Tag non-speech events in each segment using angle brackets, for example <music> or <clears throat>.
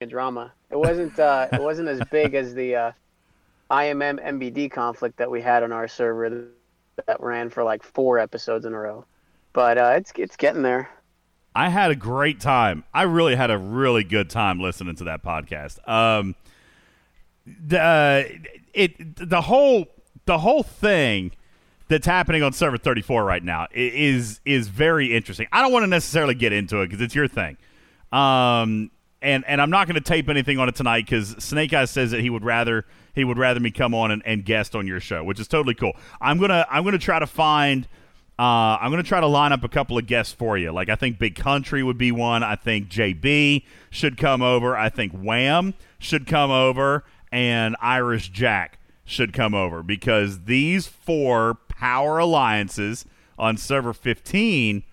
a drama. It wasn't uh, it wasn't as big as the uh, IMM MBD conflict that we had on our server that ran for like four episodes in a row. But uh, it's it's getting there. I had a great time. I really had a really good time listening to that podcast. Um, the uh, it the whole the whole thing that's happening on server 34 right now is is very interesting. I don't want to necessarily get into it because it's your thing. Um, and and I'm not going to tape anything on it tonight because Snake Eyes says that he would rather he would rather me come on and, and guest on your show, which is totally cool. I'm gonna I'm gonna try to find. Uh, I'm going to try to line up a couple of guests for you. Like, I think Big Country would be one. I think JB should come over. I think Wham should come over. And Irish Jack should come over because these four power alliances on server 15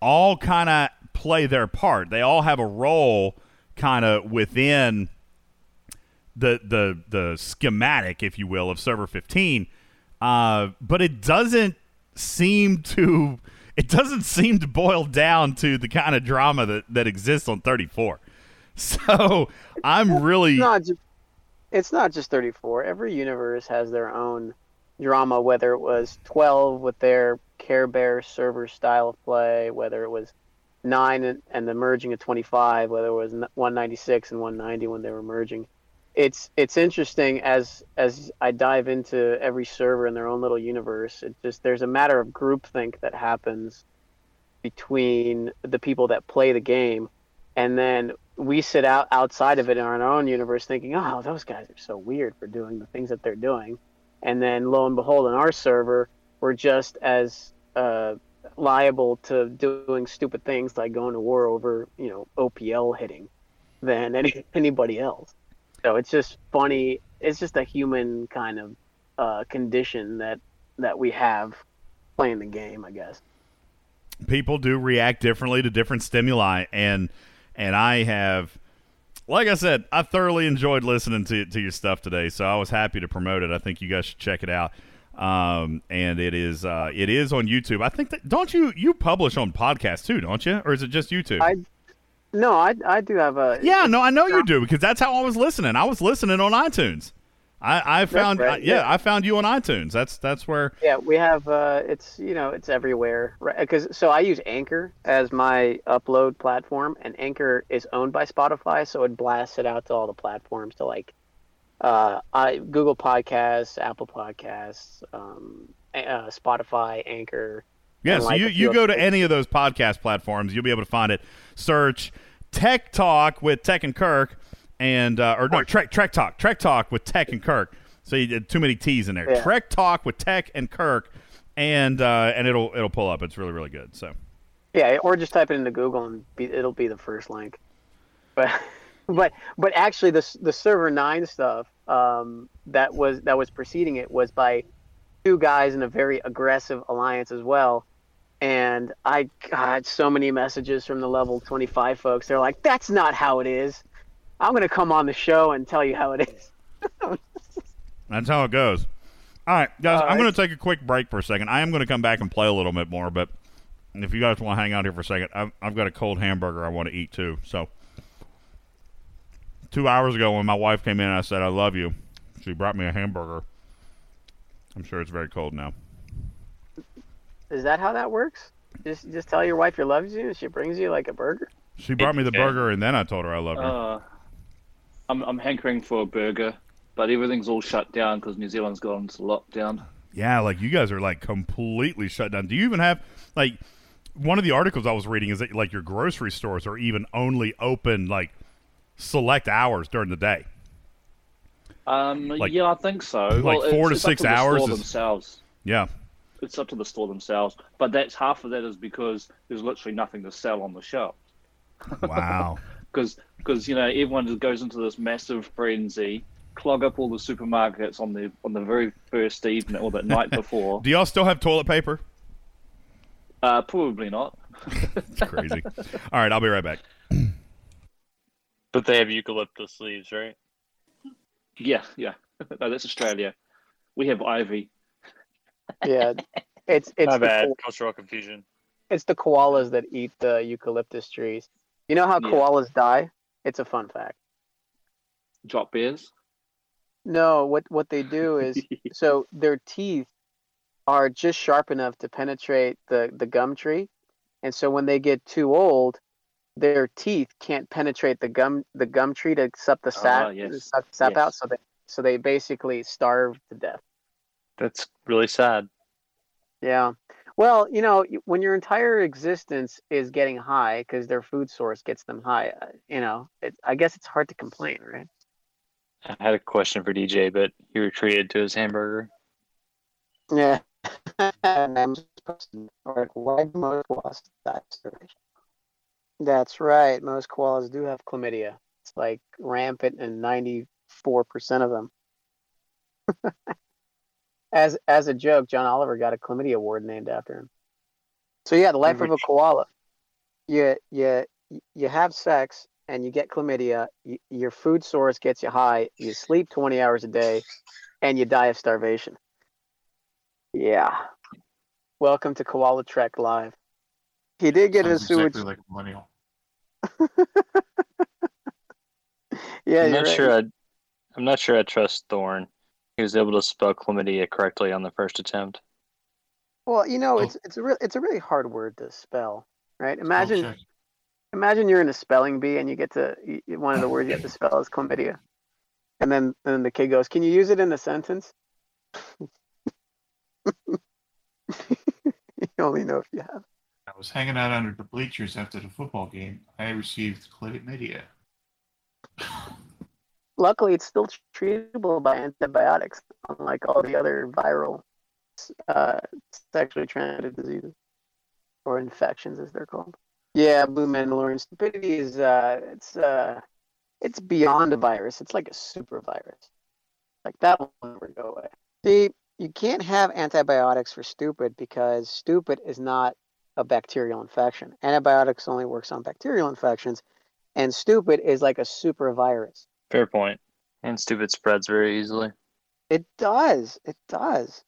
all kind of play their part. They all have a role kind of within the the the schematic, if you will, of server 15. Uh, but it doesn't seem to <laughs> it doesn't seem to boil down to the kind of drama that that exists on 34. <laughs> So I'm really it's not just, it's not just 34. Every universe has their own drama, whether it was 12 with their Care Bear server style of play, whether it was nine and, and the merging of 25, whether it was 196 and 190 when they were merging. It's it's interesting as as I dive into every server in their own little universe. It just there's a matter of groupthink that happens between the people that play the game, and then we sit out outside of it in our own universe thinking, oh, those guys are so weird for doing the things that they're doing, and then lo and behold, in our server, we're just as uh, liable to doing stupid things like going to war over you know OPL hitting than any <laughs> anybody else. So it's just funny. It's just a human kind of uh, condition that that we have playing the game, I guess. People do react differently to different stimuli, and and I have, like I said, I thoroughly enjoyed listening to to your stuff today. So I was happy to promote it. I think you guys should check it out um, and it is uh, it is on YouTube. I think that don't you you publish on podcast too, don't you, or is it just YouTube? I no, I I do have a yeah, no, I know you do because that's how I was listening. I was listening on iTunes. I, I found right, yeah, yeah, I found you on iTunes. That's that's where yeah we have uh, it's you know it's everywhere right because so I use Anchor as my upload platform and Anchor is owned by Spotify so it blasts it out to all the platforms to like uh, I, Google Podcasts, Apple Podcasts, um, uh, Spotify, Anchor. Yeah, so like you, you go to any of those podcast platforms, you'll be able to find it. Search Tech Talk with Tech and Kirk, and uh, or no, Trek Trek Talk, Trek Talk with Tech and Kirk. So you did too many T's in there. Yeah. Trek Talk with Tech and Kirk, and uh, and it'll it'll pull up. It's really really good. So yeah, or just type it into Google and be, it'll be the first link. But <laughs> but but actually the the server nine stuff um, that was that was preceding it was by two guys in a very aggressive alliance as well. And I got so many messages from the level 25 folks. They're like, "That's not how it is. I'm going to come on the show and tell you how it is." <laughs> That's how it goes. All right, guys, I'm going to take a quick break for a second. I am going to come back and play a little bit more, but if you guys want to hang out here for a second, I've, I've got a cold hamburger I want to eat too. So two hours ago when my wife came in and I said, I love you, she brought me a hamburger. I'm sure it's very cold now. Is that how that works? Just just tell your wife you loves you and she brings you like a burger? She brought me the burger and then I told her I love her. Uh, I'm, I'm hankering for a burger, but everything's all shut down because New Zealand's gone into lockdown. Yeah, like you guys are like completely shut down. Do you even have like one of the articles I was reading is that like your grocery stores are even only open like – select hours during the day? Um, like, yeah, I think so. Like well, four to six to hours is... themselves. Yeah, it's up to the store themselves. But that's half of that is because there's literally nothing to sell on the shelf. Wow. <laughs> Because because you know everyone just goes into this massive frenzy, clog up all the supermarkets on the on the very first evening or the <laughs> night before. Do y'all still have toilet paper? Uh, probably not. <laughs> It's crazy. All right, I'll be right back. But they have eucalyptus leaves, right? Yeah, yeah. <laughs> no, that's Australia. We have ivy. Yeah, <laughs> it's it's my bad. Cultural confusion. It's the koalas that eat the eucalyptus trees. You know how yeah. koalas die? It's a fun fact. Drop bears. No, what what they do is <laughs> so their teeth are just sharp enough to penetrate the the gum tree, and so when they get too old, their teeth can't penetrate the gum the gum tree to suck the sap Ah, yes. suck the sap Yes. out. So they so they basically starve to death. That's really sad. Yeah. Well, you know, when your entire existence is getting high because their food source gets them high, uh, you know, it, I guess it's hard to complain, right? I had a question for DJ, but he retreated to his hamburger. Yeah. <laughs> And I'm just posting, or why do most koalas die starvation? That's right. Most koalas do have chlamydia. It's like rampant in 94% of them. <laughs> as as a joke, John Oliver got a chlamydia award named after him. So yeah, the life of a koala. You you you have sex and you get chlamydia. Y your food source gets you high. You sleep 20 hours a day, and you die of starvation. Yeah. Welcome to Koala Trek Live. He did get his Sounds sewage. exactly like a millennial. <laughs> Yeah, I'm not right. sure. I, I'm not sure I trust Thorn. He was able to spell chlamydia correctly on the first attempt. Well, you know, Oh. it's it's a real it's a really hard word to spell, right? Oh, imagine check. imagine you're in a spelling bee and you get to y- y- one of the words you have to spell is chlamydia, and then and then the kid goes, "Can you use it in a sentence?" <laughs> you only know if you have. I was hanging out under the bleachers after the football game. I received chlamydia. Luckily, it's still treatable by antibiotics, unlike all the other viral, uh, sexually transmitted diseases or infections, as they're called. Yeah, blue Mandalorian stupidity is uh, it's uh, it's beyond a virus. It's like a super virus. Like that will never go away. See, you can't have antibiotics for stupid because stupid is not a bacterial infection. Antibiotics only works on bacterial infections, and stupid is like a super virus. Fair point. And stupid spreads very easily. It does. It does.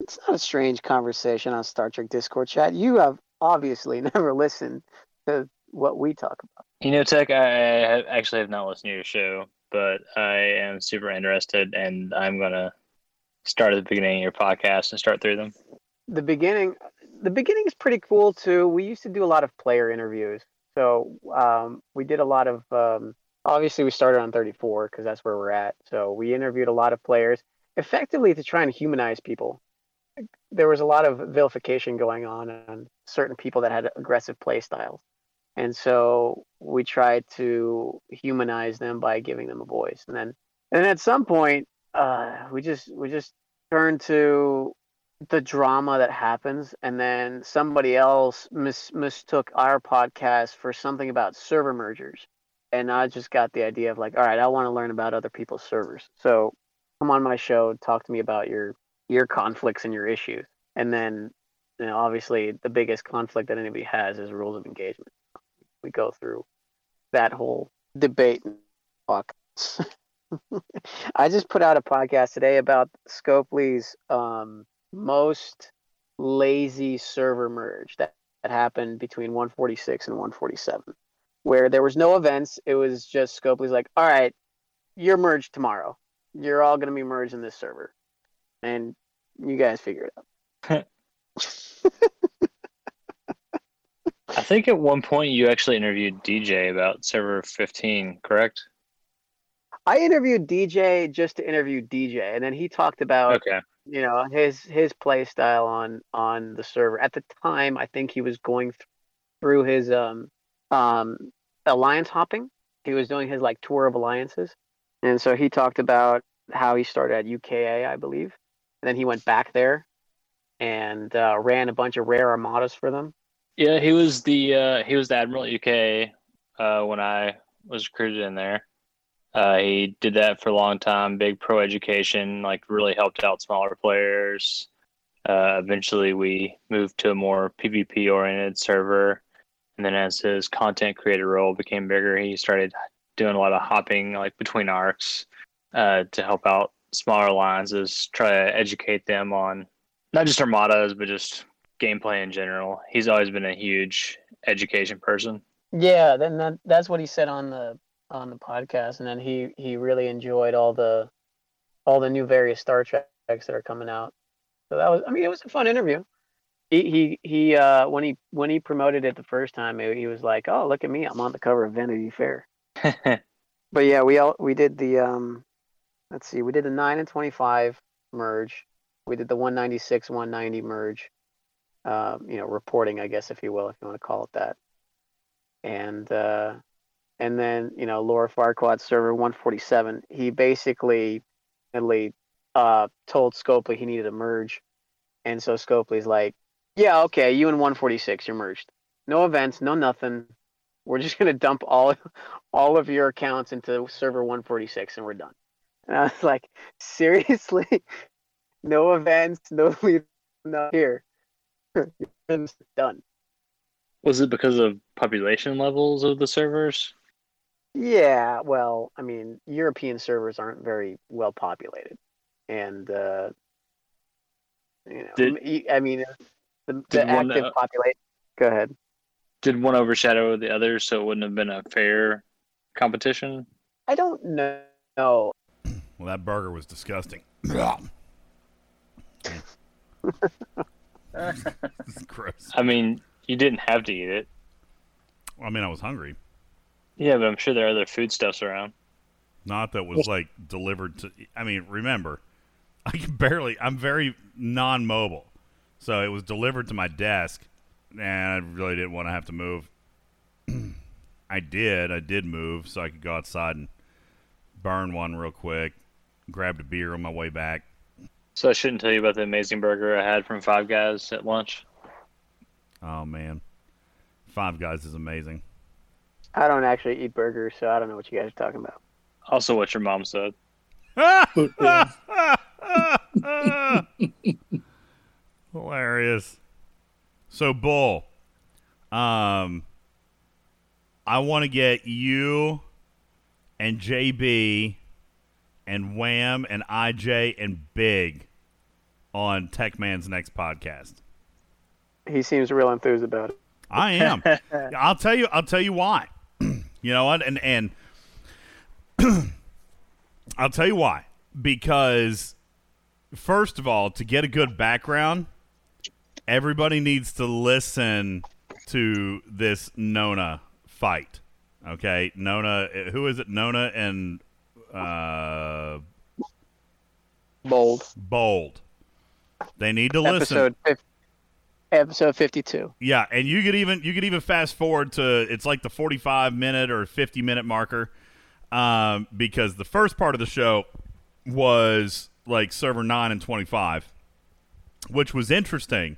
It's not a strange conversation on Star Trek Discord chat. You have obviously <laughs> never listened to what we talk about. You know, Tech, I, actually have not listened to your show, but I am super interested, and I'm gonna start at the beginning of your podcast and start through them. The beginning, the beginning is pretty cool too. We used to do a lot of player interviews, so um, we did a lot of. Um, obviously, we started on 34 because that's where we're at. So we interviewed a lot of players, effectively to try and humanize people. There was a lot of vilification going on on certain people that had aggressive play styles. and so we tried to humanize them by giving them a voice and then and at some point uh, we just we just turned to the drama that happens and then somebody else mis- mistook our podcast for something about server mergers. And i just got the idea of like all right i want to learn about other people's servers. So come on my show talk to me about your your conflicts and your issues. And then you know obviously the biggest conflict that anybody has is rules of engagement. We go through that whole debate. <laughs> I just put out a podcast today about Scopely's um, most lazy server merge that, that happened between 146 and 147, where there was no events. It was just Scopely's like, all right, you're merged tomorrow. You're all going to be merged in this server. And you guys figure it out. <laughs> I think at one point you actually interviewed DJ about server 15, correct? I interviewed DJ just to interview DJ, and then he talked about Okay. You know his his play style on on the server. At the time, I think he was going th- through his um um alliance hopping. He was doing his like tour of alliances, and so he talked about how he started at UKA, I believe, and then he went back there and uh, ran a bunch of rare armadas for them. Yeah, he was the uh, he was the admiral UK uh, when I was recruited in there. Uh, he did that for a long time. Big pro education, like really helped out smaller players. Uh, eventually, we moved to a more PvP oriented server, and then as his content creator role became bigger, he started doing a lot of hopping, like between arcs, uh, to help out smaller alliances, try to educate them on not just armadas, but just gameplay in general. He's always been a huge education person. Yeah, then that, that's what he said on the on the podcast, and then he he really enjoyed all the all the new various Star Treks that are coming out. So that was, I mean, it was a fun interview. He he he. Uh, when he when he promoted it the first time, he was like, "Oh, look at me! I'm on the cover of Vanity Fair." <laughs> but yeah, we all we did the um, let's see, we did the nine and twenty five merge. We did the one ninety six one ninety merge. Uh, you know, reporting, I guess, if you will, if you want to call it that. And uh, and then you know, Lord Farquaad server one forty seven. He basically, uh, told Scopely he needed a merge, and so Scopely's like, "Yeah, okay, you and 146, you're merged. No events, no nothing. We're just gonna dump all <laughs> all of your accounts into server 146, and we're done." And I was like, "Seriously? <laughs> no events, no lead, no here. <laughs> done." Was it because of population levels of the servers? Yeah, well, I mean, European servers aren't very well populated and uh, you know, did, I mean, the, the active uh, population. Go ahead. Did one overshadow the other, so it wouldn't have been a fair competition? I don't know. Well, that burger was disgusting. <laughs> gross. I mean, you didn't have to eat it. Well, I mean, I was hungry. Yeah, but I'm sure there are other foodstuffs around. Not that was like delivered to. I mean, remember, I can barely. I'm very non-mobile, so it was delivered to my desk, and I really didn't want to have to move. <clears throat> I did. I did move so I could go outside and burn one real quick. Grabbed a beer on my way back. So I shouldn't tell you about the amazing burger I had from Five Guys at lunch. Oh man, Five Guys is amazing. I don't actually eat burgers, so I don't know what you guys are talking about. Also, what your mom said. <laughs> Hilarious. So, Bull, um, I want to get you and JB and Wham and IJ and Big on Tech Man's next podcast. He seems real enthused about it. I am. <laughs> I'll tell you. I'll tell you why. You know what? And and <clears throat> I'll tell you why. Because first of all, to get a good background, everybody needs to listen to this Nona fight. Okay, Nona. Who is it? Nona and uh, Bold. Bold. They need to episode listen. Episode fifty-two. Yeah, and you could even you could even fast forward to it's like the forty-five minute or fifty minute marker, um, because the first part of the show was like server 9 and 25, which was interesting,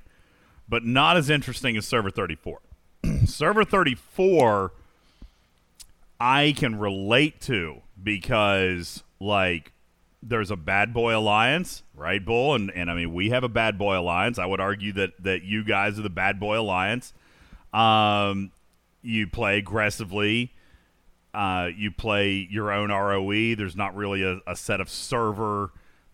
but not as interesting as server 34. <clears throat> server 34 I can relate to because like there's a bad boy alliance, right, Bull? And and I mean we have a bad boy alliance. I would argue that that you guys are the bad boy alliance. Um, you play aggressively. Uh, you play your own ROE. There's not really a, a set of server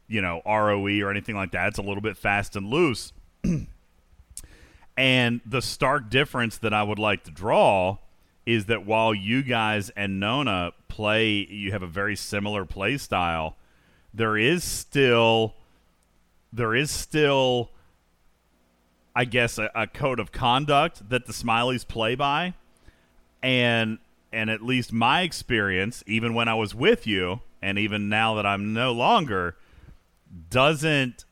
you know, ROE or anything like that. It's a little bit fast and loose. <clears throat> and the stark difference that I would like to draw is that while you guys and Nona play, you have a very similar play style. There is still, there is still, I guess, a, a code of conduct that the Smileys play by, and and at least my experience, even when I was with you, and even now that I'm no longer, doesn't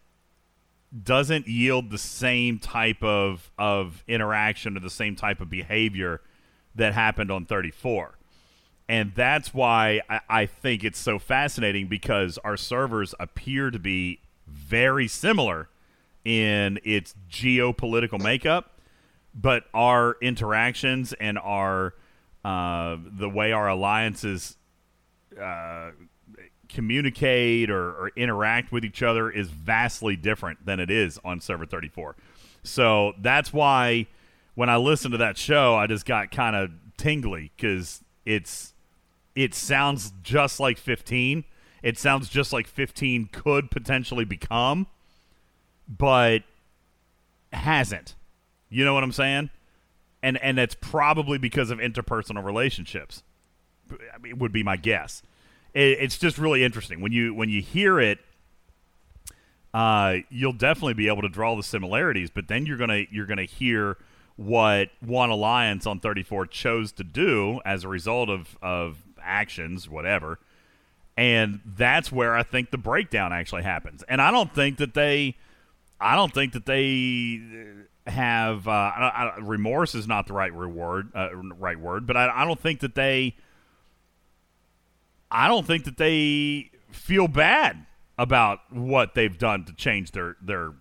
doesn't yield the same type of of interaction or the same type of behavior that happened on 34 and that's why I, I, think it's so fascinating because our servers appear to be very similar in its geopolitical makeup but our interactions and our uh, the way our alliances uh, communicate or, or, interact with each other is vastly different than it is on server 34 so that's why when i listened to that show i just got kind of tingly because it's it sounds just like 15 it sounds just like 15 could potentially become but hasn't you know what i'm saying and and that's probably because of interpersonal relationships I mean, would be my guess. It, it's just really interesting when you when you hear it. Uh, you'll definitely be able to draw the similarities, but then you're gonna you're gonna hear what One Alliance on 34 chose to do as a result of of actions, whatever. And that's where I think the breakdown actually happens. And I don't think that they, I don't think that they have uh, I, I, remorse is not the right reward, uh, right word, but I, I don't think that they, I don't think that they feel bad about what they've done to change their their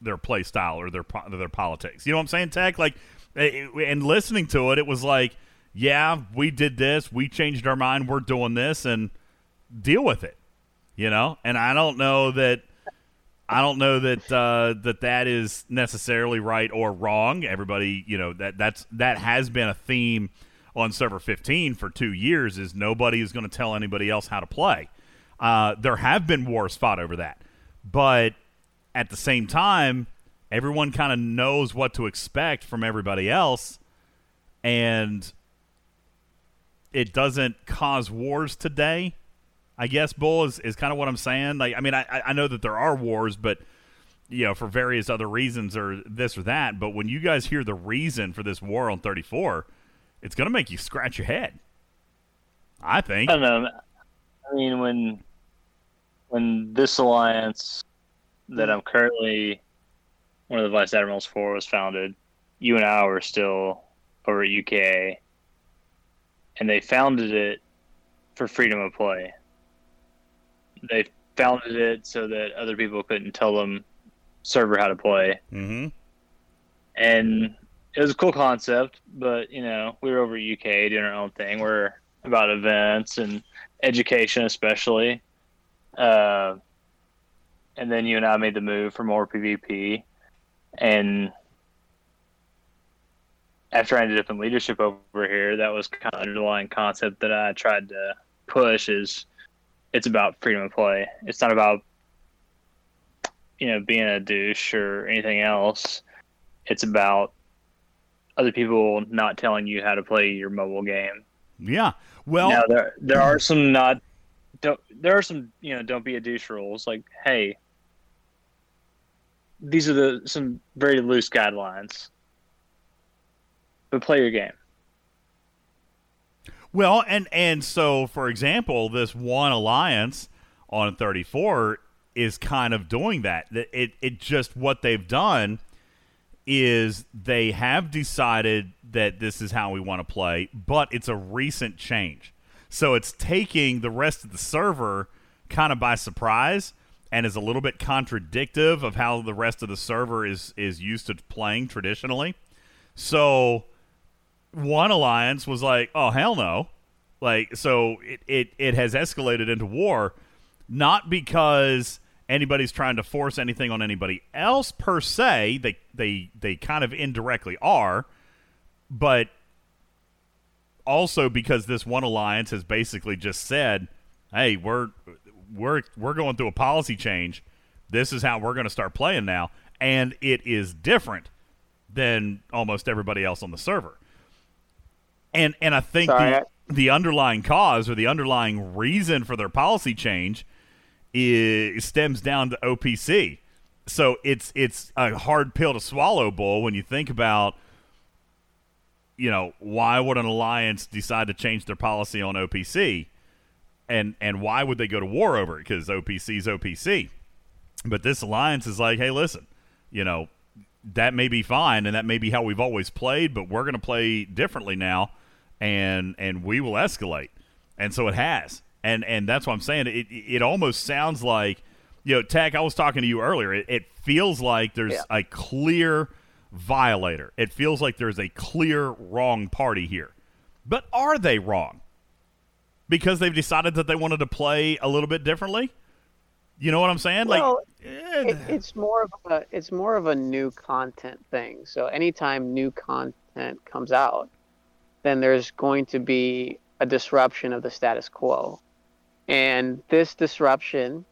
their play style or their their politics. You know what I'm saying, Tech? Like, and listening to it, it was like, yeah, we did this, we changed our mind, we're doing this, and deal with it. You know, and I don't know that. I don't know that uh, that that is necessarily right or wrong. Everybody, you know, that that's that has been a theme on server 15 for two years. Is nobody is going to tell anybody else how to play. Uh, there have been wars fought over that, but at the same time, everyone kind of knows what to expect from everybody else, and it doesn't cause wars today. I guess Bull is, is kind of what I'm saying. Like, I mean, I I know that there are wars, but you know, for various other reasons or this or that. But when you guys hear the reason for this war on 34, it's going to make you scratch your head. I think. I don't know. I mean, when when this alliance that I'm currently one of the vice admirals for was founded, you and I were still over at UK, and they founded it for freedom of play. They founded it so that other people couldn't tell them server how to play. Mm-hmm. And it was a cool concept, but you know, we were over at UK doing our own thing. We're about events and education, especially. Uh, and then you and I made the move for more PvP, and after I ended up in leadership over here, that was kind of the underlying concept that I tried to push is it's about freedom of play. It's not about you know being a douche or anything else. It's about other people not telling you how to play your mobile game. Yeah. Well, now there there are <clears throat> some not don't there are some you know don't be a douche rules like hey these are the some very loose guidelines but play your game. Well and and so for example this one alliance on 34 is kind of doing that. It it just what they've done is they have decided that this is how we want to play but it's a recent change. So it's taking the rest of the server kind of by surprise and is a little bit contradictive of how the rest of the server is is used to playing traditionally. So one alliance was like, "Oh hell no." Like so it it, it has escalated into war not because anybody's trying to force anything on anybody else per se. They they they kind of indirectly are, but also because this one alliance has basically just said, "Hey, we're we're we're going through a policy change. This is how we're going to start playing now." And it is different than almost everybody else on the server. And and I think Sorry, the, I- the underlying cause or the underlying reason for their policy change is stems down to OPC. So it's it's a hard pill to swallow, Bull, when you think about you know, why would an alliance decide to change their policy on OPC? And and why would they go to war over it? Because OPC is OPC. But this alliance is like, hey, listen, you know, that may be fine and that may be how we've always played, but we're going to play differently now, and and we will escalate. And so it has. And and that's what I'm saying. It it almost sounds like, you know, Tech. I was talking to you earlier. It, it feels like there's Yeah. a clear violator. It feels like there's a clear wrong party here. But are they wrong? Because they've decided that they wanted to play a little bit differently? You know what I'm saying? Well, like eh, it, it's more of a it's more of a new content thing. So anytime new content comes out, then there's going to be a disruption of the status quo, and this disruption,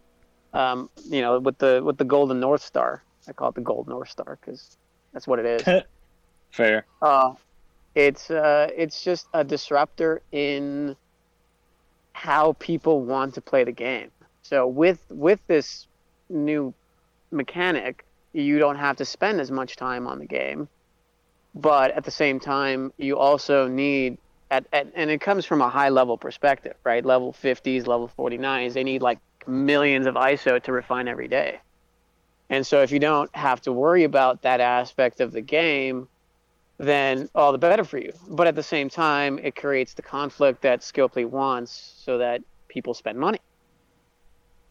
um, you know, with the with the golden north star, I call it the gold north star because that's what it is. <laughs> fair Uh, it's uh, it's just a disruptor in how people want to play the game. So with with this new mechanic, you don't have to spend as much time on the game, but at the same time, you also need at, at and it comes from a high level perspective, right? Level 50s, level 49s, they need like millions of ISO to refine every day. And so if you don't have to worry about that aspect of the game, then all the better for you. But at the same time, it creates the conflict that Scopely wants so that people spend money.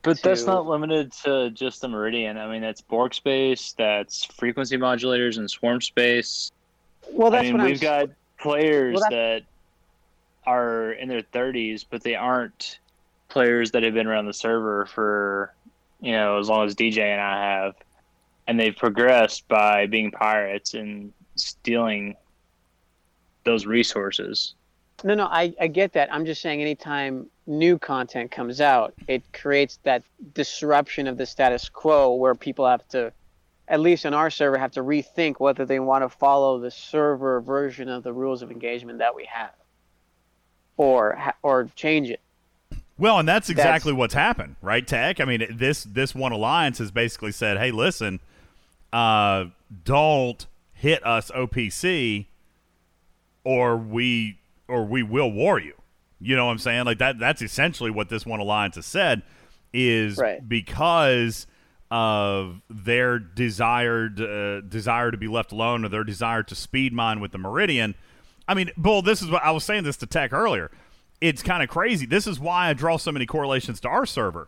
But that's not limited to just the Meridian. I mean, that's Borg space, that's frequency modulators and swarm space. Well, that's I mean, what we've I'm got players Well, that are in their 30s, but they aren't players that have been around the server for, you know, as long as DJ and I have. And they've progressed by being pirates and stealing those resources. No, no, I, I get that. I'm just saying anytime new content comes out, it creates that disruption of the status quo where people have to, at least on our server, have to rethink whether they want to follow the server version of the rules of engagement that we have or or change it. Well, and that's That's- exactly what's happened, right, Tech? I mean, this this one alliance has basically said, "Hey, listen, uh, don't hit us OPC, or we or we will war you." You know what I'm saying? Like that. That's essentially what this one alliance has said. Is Right. because of their desired uh, desire to be left alone, or their desire to speed mine with the Meridian. I mean, Bull, this is what I was saying this to Tech earlier. It's kind of crazy. This is why I draw so many correlations to our server.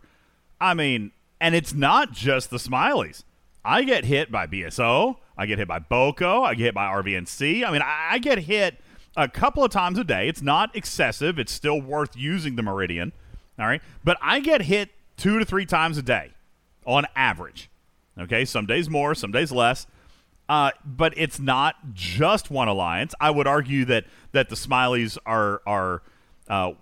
I mean, and it's not just the smileys. I get hit by BSO. I get hit by Boko. I get hit by RVNC. I mean, I, I get hit a couple of times a day. It's not excessive. It's still worth using the Meridian. All right. But I get hit two to three times a day on average. Okay. Some days more, some days less. Uh, but it's not just one alliance. I would argue that that the Smileys are are uh,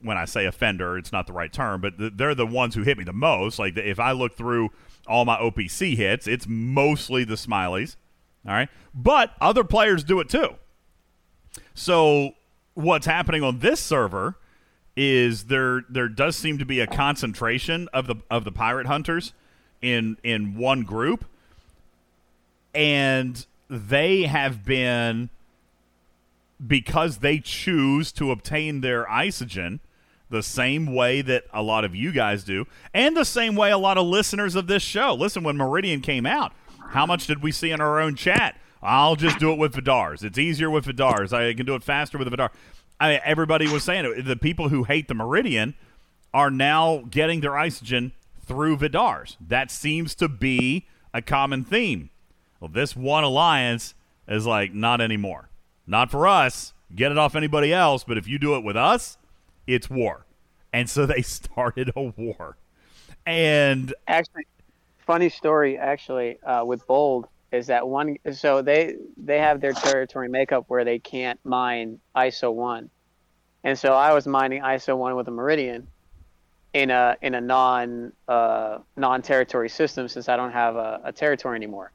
when I say offender, it's not the right term, but th- they're the ones who hit me the most. Like if I look through all my OPC hits, it's mostly the Smileys. All right, but other players do it too. So what's happening on this server is there there does seem to be a concentration of the of the pirate hunters in in one group. And they have been because they choose to obtain their isogen the same way that a lot of you guys do and the same way a lot of listeners of this show. Listen when meridian came out how much did we see in our own chat? I'll just do it with vidars. It's easier with vidars. I can do it faster with a vidar. I, everybody was saying it. The people who hate the meridian are now getting their isogen through vidars that seems to be a common theme well, this one alliance is like not anymore. Not for us. Get it off anybody else, but if you do it with us, it's war. And so they <laughs> started a war. And actually funny story actually uh, with bold is that one so they they have their territory makeup where they can't mine iso 1 and so i was mining iso 1 with a meridian in a in a non uh, non territory system since i don't have a, a territory anymore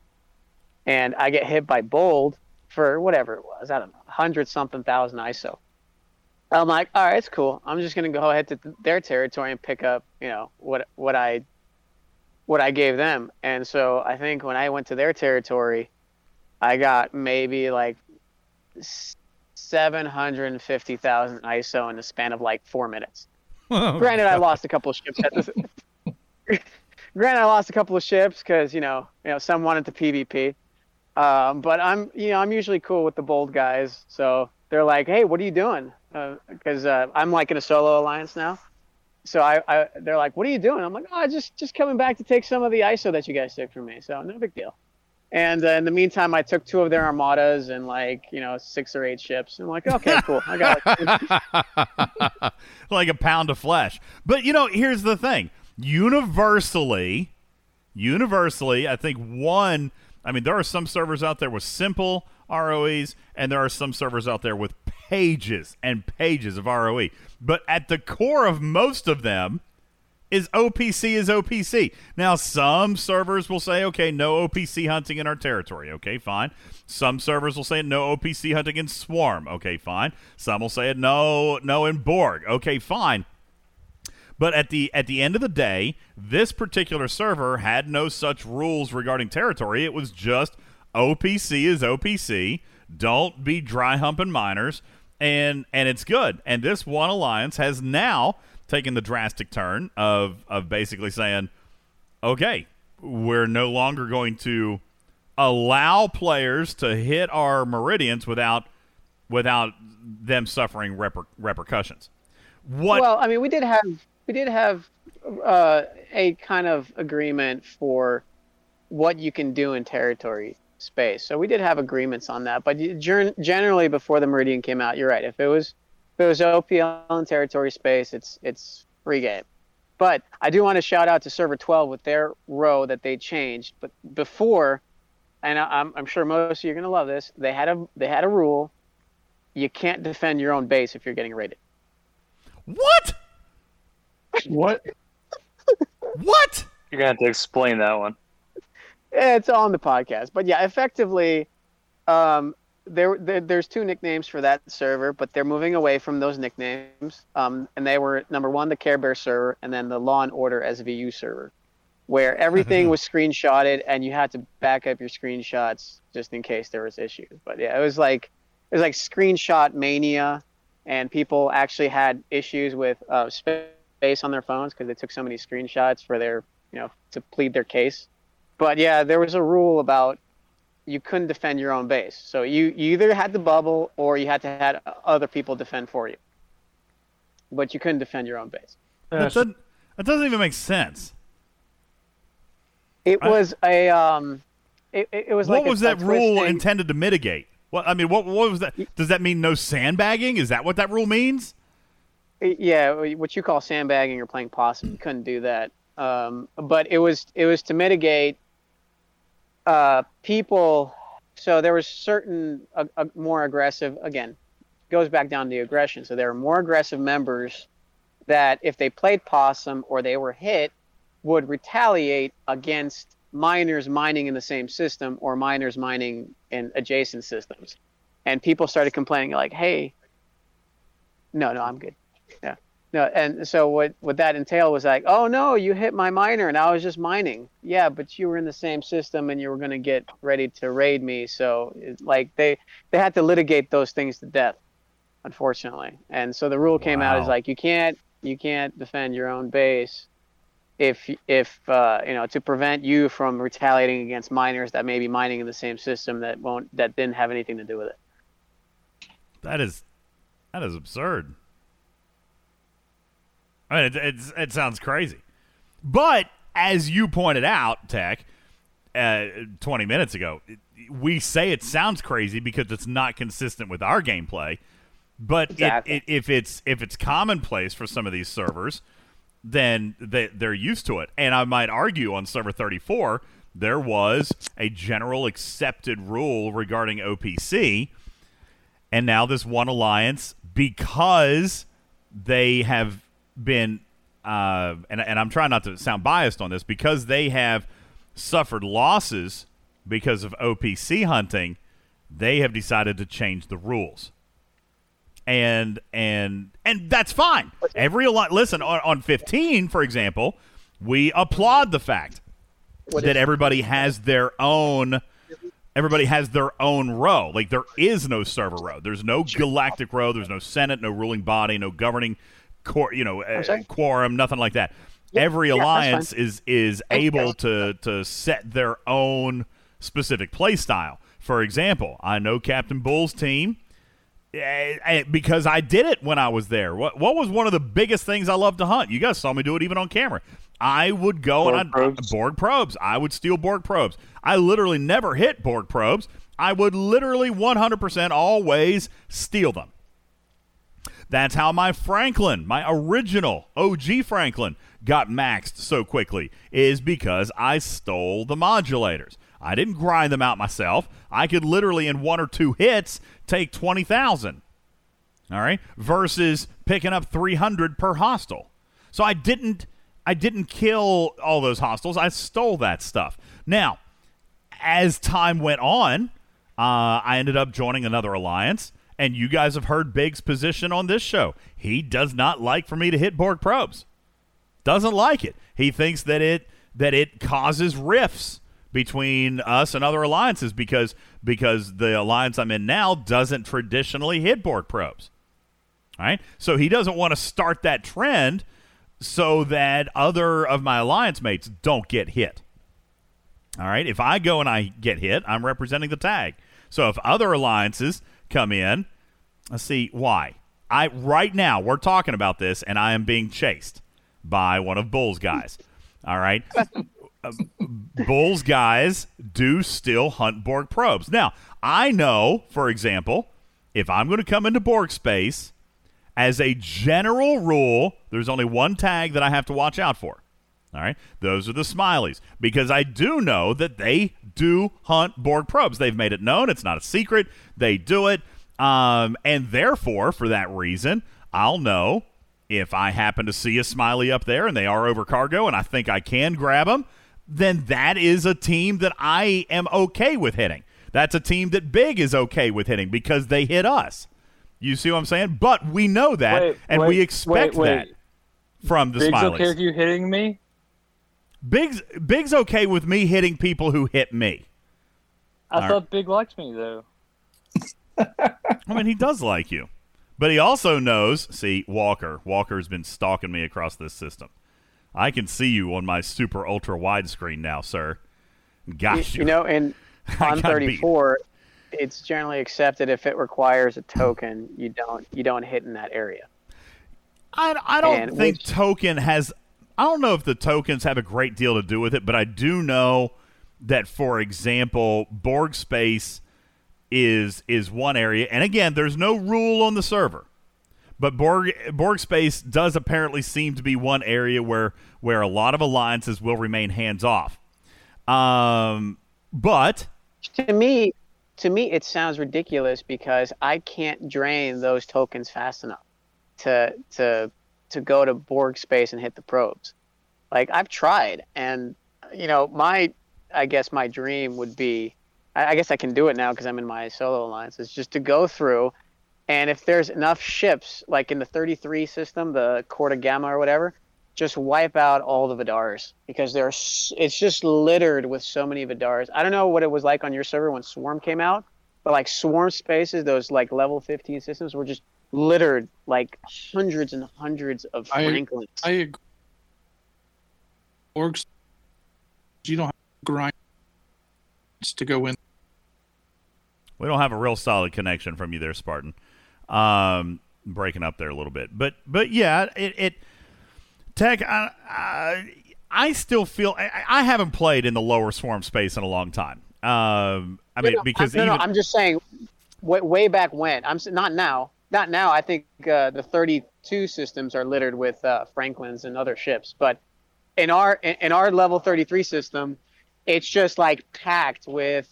and i get hit by bold for whatever it was i don't know 100 something thousand iso i'm like all right it's cool i'm just to go ahead to their territory and pick up you know what what i what I gave them. And so I think when I went to their territory, I got maybe like 750,000 ISO in the span of like four minutes. <laughs> Granted, I lost a couple of ships. At this, granted, I lost a couple of ships because you know, you know, some wanted to PvP. Um, but I'm, you know, I'm usually cool with the bold guys. So they're like, "Hey, what are you doing?" Because uh, I'm like in a solo alliance now so I, I, they're like, "What are you doing?" I'm like, "Oh, just just coming back to take some of the ISO that you guys took from me." So no big deal. And uh, in the meantime, I took two of their armadas and like you know six or eight ships. And I'm like, "Okay, <laughs> cool. I got <laughs> like a pound of flesh. But you know, here's the thing: universally, universally, I think one. I mean, there are some servers out there with simple ROEs, and there are some servers out there with pages and pages of ROE. But at the core of most of them is OPC is OPC. Now, some servers will say, okay, no OPC hunting in our territory. Okay, fine. Some servers will say no OPC hunting in Swarm. Okay, fine. Some will say no, no in Borg. Okay, fine. But at the at the end of the day, this particular server had no such rules regarding territory. It was just OPC is OPC. Don't be dry humping miners, and and it's good. And this one alliance has now taken the drastic turn of of basically saying, okay, we're no longer going to allow players to hit our meridians without without them suffering reper- repercussions. What? Well, I mean, we did have we did have uh, a kind of agreement for what you can do in territory space. So we did have agreements on that. But generally, before the Meridian came out, you're right. If it was if it was OPL in territory space, it's it's free game. But I do want to shout out to Server 12 with their row that they changed. But before, and I'm, I'm sure most of you are going to love this. They had a they had a rule: you can't defend your own base if you're getting raided. What? What? what? You're gonna have to explain that one. It's on the podcast, but yeah, effectively, um, there, there, there's two nicknames for that server, but they're moving away from those nicknames. Um, and they were number one, the Care Bear server, and then the Law and Order SVU server, where everything <laughs> was screenshotted and you had to back up your screenshots just in case there was issues. But yeah, it was like it was like screenshot mania, and people actually had issues with uh, space on their phones because they took so many screenshots for their you know to plead their case. But yeah, there was a rule about you couldn't defend your own base. So you, you either had the bubble or you had to have other people defend for you. But you couldn't defend your own base. That doesn't, that doesn't even make sense. It was a um, it, it was like what like was a, that a rule twisting. intended to mitigate? What I mean, what what was that? Does that mean no sandbagging? Is that what that rule means? Yeah, what you call sandbagging or playing possum, you couldn't do that. Um, but it was it was to mitigate uh, people. So there was certain uh, uh, more aggressive. Again, goes back down to the aggression. So there were more aggressive members that, if they played possum or they were hit, would retaliate against miners mining in the same system or miners mining in adjacent systems. And people started complaining like, "Hey, no, no, I'm good." No, and so what what that entailed was like, oh no, you hit my miner, and I was just mining. Yeah, but you were in the same system, and you were gonna get ready to raid me. So it, like they they had to litigate those things to death, unfortunately. And so the rule came out is like you can't you can't defend your own base if if uh, you know to prevent you from retaliating against miners that may be mining in the same system that won't that didn't have anything to do with it. That is that is absurd. I mean, it, it's, it sounds crazy, but as you pointed out, Tech, uh, twenty minutes ago, it- we say it sounds crazy because it's not consistent with our gameplay. But it- Exactly. it, if it's if it's commonplace for some of these servers, then they, they're used to it. And I might argue on server 34, there was a general accepted rule regarding OPC. And now this one alliance, because they have been, uh, and, and I'm trying not to sound biased on this, because they have suffered losses because of OPC hunting, they have decided to change the rules and and and that's fine. Every lot. Listen on, on 15, for example, we applaud the fact that everybody has their own. Everybody has their own row. Like there is no server row. There's no galactic row. There's no senate, no ruling body, no governing, cor- you know, uh, quorum, nothing like that. Every yeah, that's alliance is is able to to set their own specific play style. For example, I know Captain Bull's team Eh, eh, because I did it when I was there. What what was one of the biggest things I loved to hunt? You guys saw me do it even on camera. I would go Borg and I probes. Borg probes. I would steal Borg probes. I literally never hit Borg probes. I would literally 100% always steal them. That's how my Franklin, my original OG Franklin, got maxed so quickly, is because I stole the modulators. I didn't grind them out myself. I could literally, in one or two hits, take 20,000. All right? Versus picking up 300 per hostile. So I didn't. I didn't kill all those hostiles. I stole that stuff. Now, as time went on, uh, I ended up joining another alliance, and you guys have heard Big's position on this show. He does not like for me to hit Borg probes. Doesn't like it. He thinks that it that it causes rifts between us and other alliances because because the alliance I'm in now doesn't traditionally hit Borg probes. All right? So he doesn't want to start that trend so that other of my alliance mates don't get hit. All right? If I go and I get hit, I'm representing the tag. So if other alliances come in, let's see why. I right now we're talking about this and I am being chased by one of Bull's guys. All right. <laughs> Uh, Bull's guys do still hunt Borg probes. Now, I know, for example, if I'm going to come into Borg space, as a general rule, there's only one tag that I have to watch out for. All right. Those are the smileys because I do know that they do hunt Borg probes. They've made it known. It's not a secret. They do it. Um, and therefore, for that reason, I'll know if I happen to see a smiley up there and they are over cargo and I think I can grab them, then that is a team that I am okay with hitting. That's a team that Big is okay with hitting because they hit us. You see what I'm saying? But we know that Wait, and wait, we expect wait, that from the Big's smileys. okay with you hitting me? Big's Big's okay with me hitting people who hit me. I Alright. thought Big liked me though. <laughs> I mean, he does like you, but he also knows. See, Walker. Walker's been stalking me across this system. I can see you on my super ultra wide screen now, sir. You, Gosh, you know, and <laughs> on got beat. 34, it's generally accepted if it requires a token, you don't you don't hit in that area. I, I don't And think which- token has. I don't know if the tokens have a great deal to do with it, but I do know that, for example, Borg space is is one area, and again, there's no rule on the server, but Borg Borg space does apparently seem to be one area where where a lot of alliances will remain hands off. Um, but To me, to me, it sounds ridiculous because I can't drain those tokens fast enough to to to go to Borg space and hit the probes. Like I've tried, and you know, my I guess my dream would be, I, I guess I can do it now because I'm in my solo alliance. Is just to go through, and if there's enough ships, like in the 33 system, the Corda Gamma or whatever, just wipe out all the Vidars because there's it's just littered with so many Vidars. I don't know what it was like on your server when Swarm came out, but like Swarm spaces, those like level 15 systems were just littered like hundreds and hundreds of I- Franklins. I agree. Orgs, you don't have to grind to go in. We don't have a real solid connection from you there, Spartan. Um, breaking up there a little bit, but but yeah, it, it Tech. I, I I still feel I, I haven't played in the lower swarm space in a long time. Um, I mean No, no, because I'm, no, even, no, I'm just saying, way, way back when. I'm not now. Not now. I think uh, the 32 systems are littered with uh, Franklins and other ships, but in our in, our level 33 system, it's just like packed with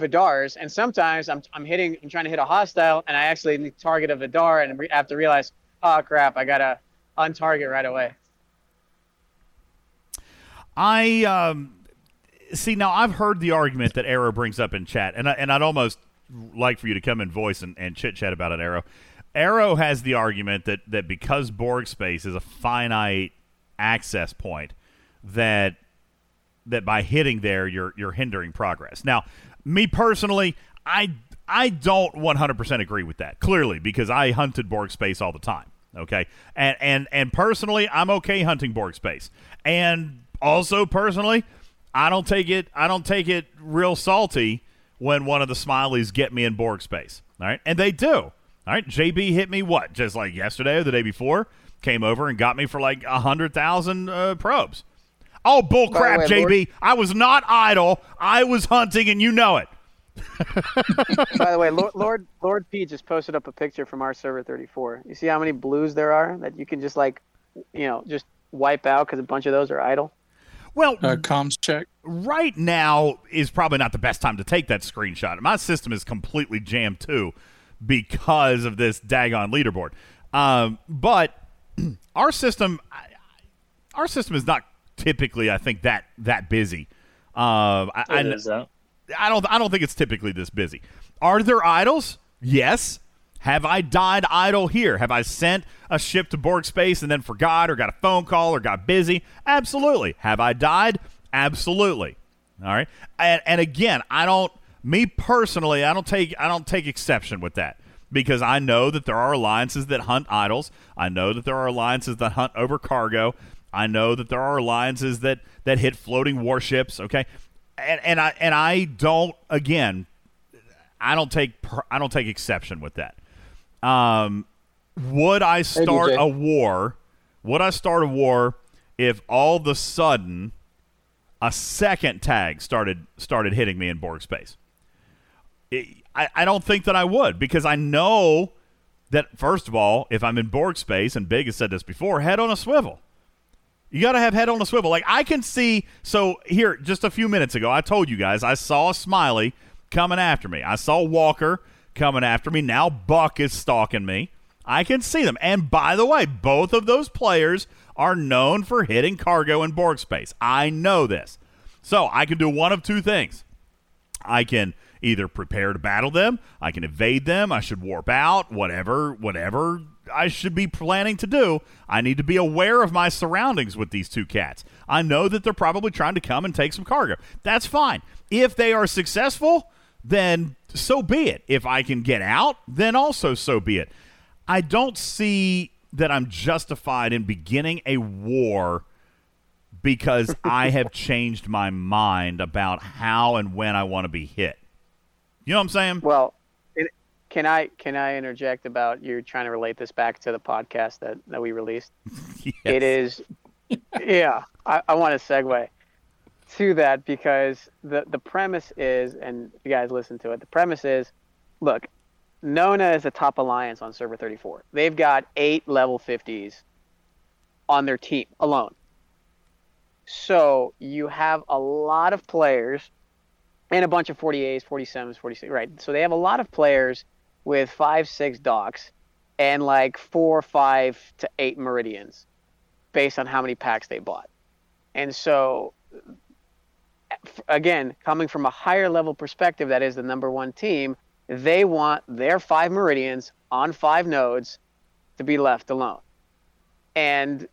Vidars. And sometimes I'm I'm hitting, I'm trying to hit a hostile, and I actually target a Vidar, and I have to realize, oh crap, I gotta untarget right away. I um, see now. I've heard the argument that Arrow brings up in chat, and I, and I'd almost like for you to come in voice and, and chit chat about it. Arrow, Arrow has the argument that that because Borg space is a finite access point, that that by hitting there you're you're hindering progress. Now, me personally, I I don't 100% agree with that. Clearly, because I hunted Borg space all the time. Okay, and and and personally, I'm okay hunting Borg space, and also personally, I don't take it I don't take it real salty when one of the smileys get me in Borg space. All right, and they do. All right, JB hit me what just like yesterday or the day before. Came over and got me for like a hundred thousand uh, probes. Oh, bull crap, way, JB. Lord- I was not idle. I was hunting, and you know it. By the way, Lord, Lord Lord P just posted up a picture from our server 34. You see how many blues there are that you can just like, you know, just wipe out because a bunch of those are idle. Well, Uh, comms check. right now is probably not the best time to take that screenshot. My system is completely jammed too because of this daggone leaderboard. Um, but <clears throat> our system, our system is not typically, I think, that that busy. Um, I, I, It is, though. I don't I don't think it's typically this busy. Are there idols? Yes. Have I died idle here? Have I sent a ship to Borg space and then forgot or got a phone call or got busy? Absolutely. Have I died? Absolutely. All right. And, and again, I don't me personally, I don't take I don't take exception with that because I know that there are alliances that hunt idols. I know that there are alliances that hunt over cargo. I know that there are alliances that that hit floating warships. Okay, and and I and I don't again, I don't take I don't take exception with that. Um, would I start DJ. a war? Would I start a war if all of a sudden a second tag started started hitting me in Borg space? I, I don't think that I would because I know that first of all, if I'm in Borg space, and Big has said this before, head on a swivel. You got to have head on a swivel. Like I can see. So here, just a few minutes ago, I told you guys I saw Smiley coming after me. I saw Walker coming after me. Now Buck is stalking me. I can see them. And by the way, both of those players are known for hitting cargo in Borg space. I know this. So I can do one of two things. I can either prepare to battle them, I can evade them, I should warp out, whatever, whatever I should be planning to do. I need to be aware of my surroundings with these two cats. I know that they're probably trying to come and take some cargo. That's fine. If they are successful, then so be it. If I can get out, then also so be it. I don't see that I'm justified in beginning a war because I have <laughs> changed my mind about how and when I want to be hit. You know what I'm saying? Well, it, can I can I interject about you trying to relate this back to the podcast that, that we released? <laughs> Yes. It is, yeah. I, I want to segue to that because the the premise is, and you guys listen to it. The premise is, look, Nona is a top alliance on server 34. They've got eight level 50s on their team alone. So you have a lot of players and a bunch of 48s, 47s, 46, right? So they have a lot of players with five, six docks and like four, five to eight meridians based on how many packs they bought. And so, again, coming from a higher level perspective, that is the number one team, they want their five meridians on five nodes to be left alone. And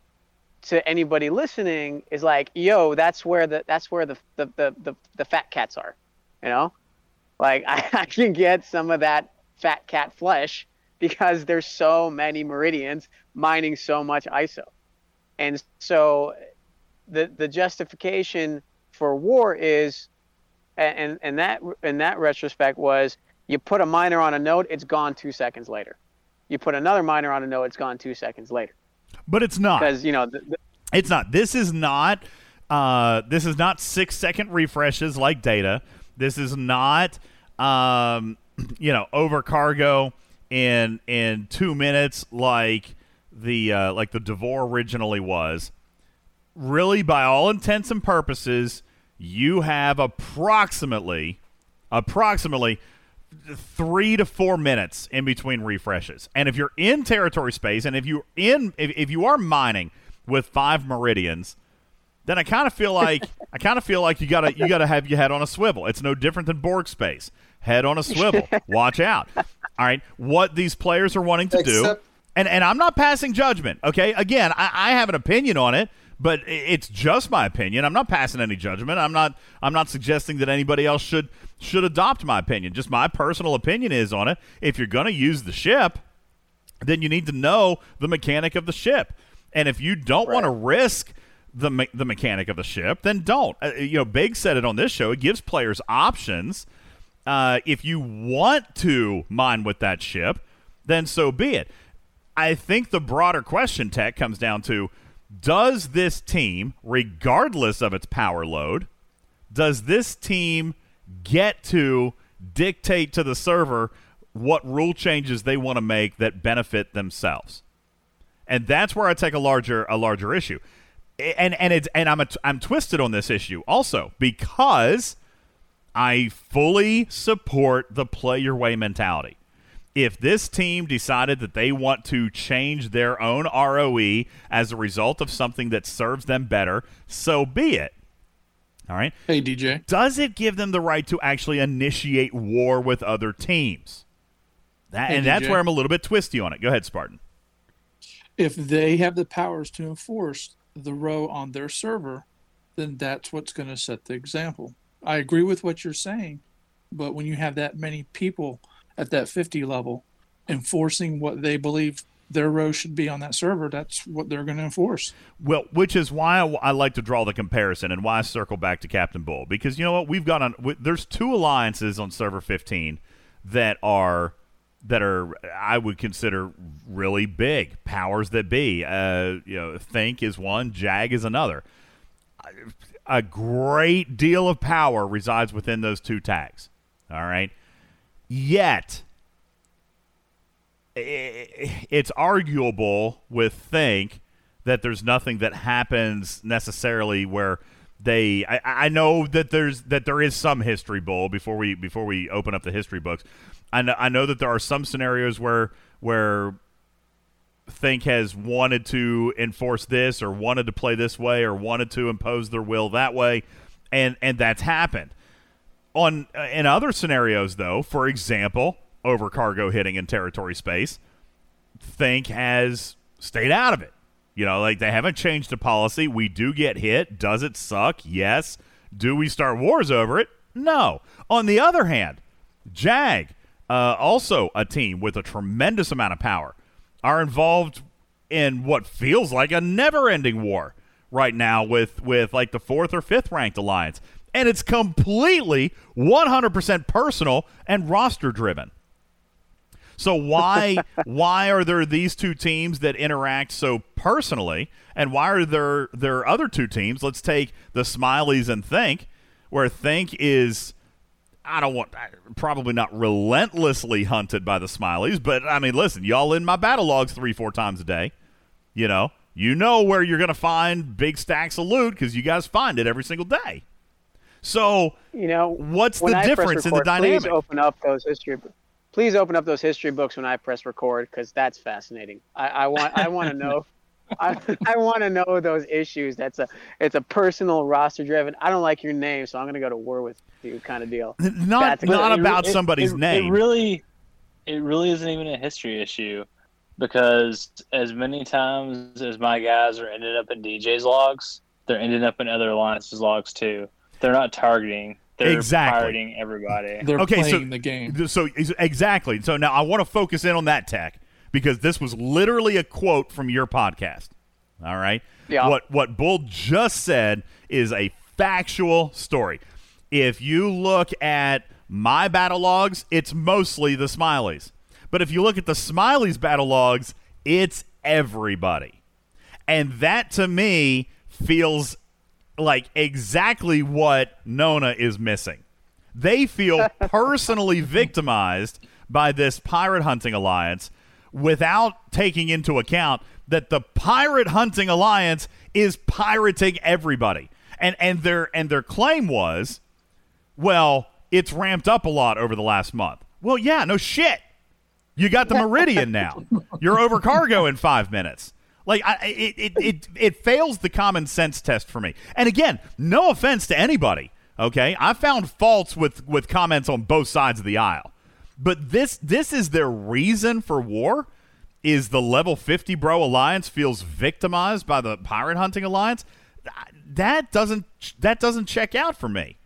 to anybody listening is like, yo, that's where the that's where the the, the, the, the fat cats are. You know? Like <laughs> I, I can get some of that fat cat flesh because there's so many meridians mining so much ISO. And so the the justification for war is and and that in that retrospect was you put a miner on a node, it's gone two seconds later. You put another miner on a node, it's gone two seconds later. But it's not. Because you know the, the, It's not. This is not. Uh, this is not six second refreshes like data. This is not. Um, <clears throat> you know, over cargo in in two minutes like the uh, like the Devore originally was. Really, by all intents and purposes, you have approximately approximately three to four minutes in between refreshes. And if you're in territory space, and if you're in, if, if you are mining with five meridians, then I kind of feel <laughs> like I kind of feel like you gotta you gotta have your head on a swivel. It's no different than Borg space. Head on a swivel. <laughs> Watch out. All right, what these players are wanting to do, and and I'm not passing judgment. Okay, again, I, I have an opinion on it, but it's just my opinion. I'm not passing any judgment. I'm not I'm not suggesting that anybody else should should adopt my opinion. Just my personal opinion is on it. If you're going to use the ship, then you need to know the mechanic of the ship. And if you don't want to risk the me- the mechanic of the ship, then don't. Uh, you know, Big said it on this show. It gives players options. Uh, if you want to mine with that ship, then so be it. I think the broader question, Tech, comes down to does this team, regardless of its power load, does this team get to dictate to the server what rule changes they want to make that benefit themselves? And that's where I take a larger a larger issue. And and it's and I'm a, I'm twisted on this issue also because I fully support the play your way mentality. If this team decided that they want to change their own ROE as a result of something that serves them better, so be it. All right. Hey, DJ. Does it give them the right to actually initiate war with other teams? That, Hey, and that's where I'm a little bit twisty on it. Go ahead, Spartan. If they have the powers to enforce the row on their server, then that's what's going to set the example. I agree with what you're saying, but when you have that many people at that 50 level enforcing what they believe their row should be on that server, that's what they're going to enforce. Well, which is why I, like to draw the comparison and why I circle back to Captain Bull because you know what we've got on. There's two alliances on server 15 that are that are I would consider really big powers that be. Uh, you know, Think is one, Jag is another. A great deal of power resides within those two tags. All right, yet it's arguable with think that there's nothing that happens necessarily where they I, I know that there's that there is some history bull before we before we open up the history books. I know, I know that there are some scenarios where where think has wanted to enforce this or wanted to play this way or wanted to impose their will that way and and that's happened. On uh, in other scenarios though for example over cargo hitting in territory space think has stayed out of it you know like they haven't changed the policy. We do get hit. Does it suck? Yes. Do we start wars over it? No. On the other hand jag uh, also a team with a tremendous amount of power are involved in what feels like a never-ending war right now with with like the fourth or fifth ranked alliance. And it's completely 100% personal and roster driven so why why are there these two teams that interact so personally, and why are there there other two teams? Let's take the Smileys and Think, where Think is. I don't want probably not relentlessly hunted by the Smileys, but I mean, listen, y'all in my battle logs three four times a day. You know, you know where you're going to find big stacks of loot because you guys find it every single day. So You know, what's the I difference in the dynamic? Please open up those history. Please open up those history books when I press record because that's fascinating. I, I want I want to know. <laughs> I, I want to know those issues. That's a it's a personal roster driven. I don't like your name, so I'm gonna go to war with you, kind of deal. not That's- not It- about it- somebody's it- name. It really, it really isn't even a history issue because as many times as my guys are ended up in DJ's logs, they're ending up in other alliances logs too. They're not targeting. They're Exactly. pirating everybody. They're Okay, so- playing the game. So exactly. So now I want to focus in on that tech because this was literally a quote from your podcast. All right. Yeah. What what Bull just said is a factual story. If you look at my battle logs, it's mostly the Smileys. But if you look at the Smileys battle logs, it's everybody. And that to me feels like exactly what Nona is missing. They feel <laughs> personally victimized by this pirate hunting alliance without taking into account that the pirate hunting alliance is pirating everybody. And and their and their claim was, well, it's ramped up a lot over the last month. Well, yeah, no shit. You got the Meridian now. <laughs> You're over cargo in five minutes. Like I, it, it, it, it fails the common sense test for me. And again, no offense to anybody. Okay, I found faults with with comments on both sides of the aisle, but this this is their reason for war. Is the level fifty bro alliance feels victimized by the pirate hunting alliance? That doesn't that doesn't check out for me.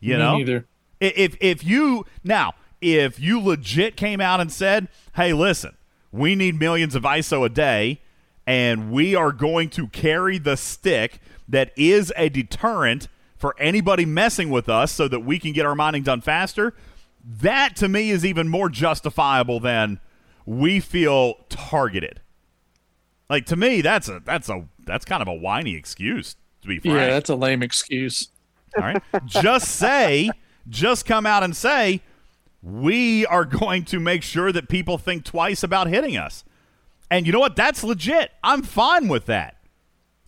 You Me know, neither. If if you now if you legit came out and said, "Hey, listen, we need millions of ISO a day, and we are going to carry the stick that is a deterrent for anybody messing with us, so that we can get our mining done faster," that to me is even more justifiable than we feel targeted. Like to me, that's a that's a that's kind of a whiny excuse to be frank. Yeah, that's a lame excuse. All right. just say, just come out and say, we are going to make sure that people think twice about hitting us. And you know what? That's legit. I'm fine with that.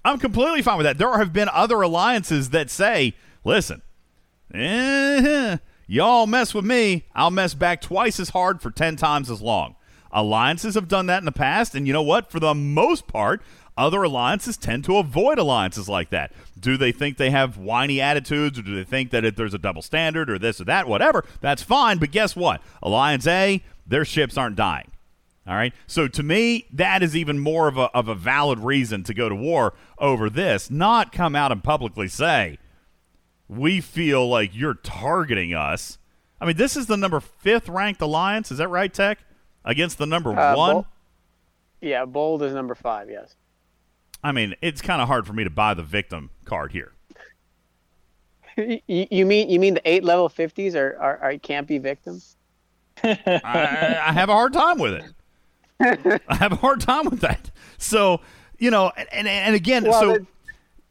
I'm completely fine with that. There have been other alliances that say, listen, eh, y'all mess with me, I'll mess back twice as hard for 10 times as long. Alliances have done that in the past, and you know what? For the most part, other alliances tend to avoid alliances like that. Do they think they have whiny attitudes, or do they think that if there's a double standard, or this or that, whatever? That's fine, but guess what? Alliance A, their ships aren't dying. All right. So to me, that is even more of a, of a valid reason to go to war over this, not come out and publicly say, we feel like you're targeting us. I mean, this is the number fifth ranked alliance. Is that right, Tech? Against the number Uh, one? Bol- yeah, bold is number five. Yes. I mean, it's kind of hard for me to buy the victim card here. you, <laughs> you mean you mean the eight level fifties are, are, are can't be victims? I, I have a hard time with it. I have a hard time with that. So, you know, and, and again, Well, so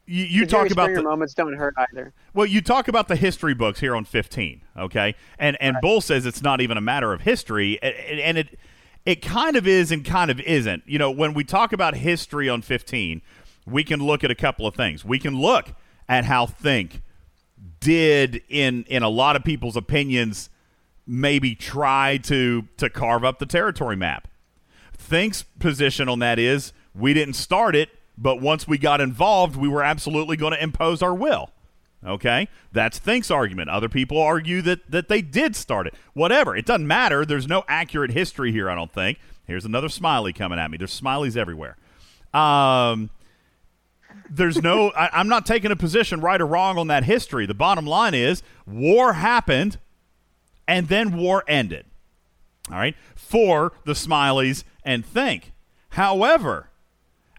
you, you The talk about the, moments don't hurt either. Well, you talk about the history books here on 15, okay? And and Bull says it's not even a matter of history, and, and it it kind of is and kind of isn't. You know, when we talk about history on 15, we can look at a couple of things. We can look at how Think did in in a lot of people's opinions maybe try to to carve up the territory map. Think's position on that is we didn't start it, but once we got involved, we were absolutely going to impose our will. Okay? That's Think's argument. Other people argue that, that they did start it. Whatever. It doesn't matter. There's no accurate history here, I don't think. Here's another smiley coming at me. There's smileys everywhere. Um, there's no, I, I'm not taking a position right or wrong on that history. The bottom line is war happened and then war ended. All right, for the Smileys and Think. However,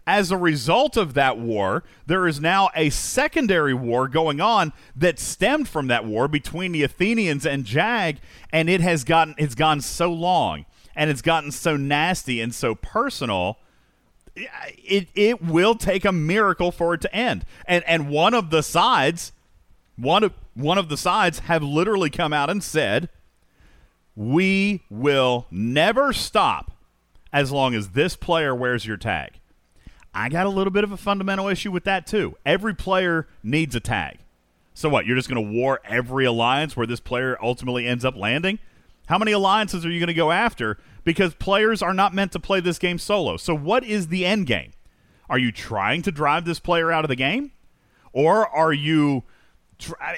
as a result of that war, there is now a secondary war going on that stemmed from that war between the Athenians and Jag, and it has gotten it's gone so long and it's gotten so nasty and so personal. It it will take a miracle for it to end. And and one of the sides, one of one of the sides have literally come out and said, we will never stop as long as this player wears your tag. I got a little bit of a fundamental issue with that too. Every player needs a tag. So what? You're just going to war every alliance where this player ultimately ends up landing? How many alliances are you going to go after? Because players are not meant to play this game solo. So what is the end game? Are you trying to drive this player out of the game, or are you?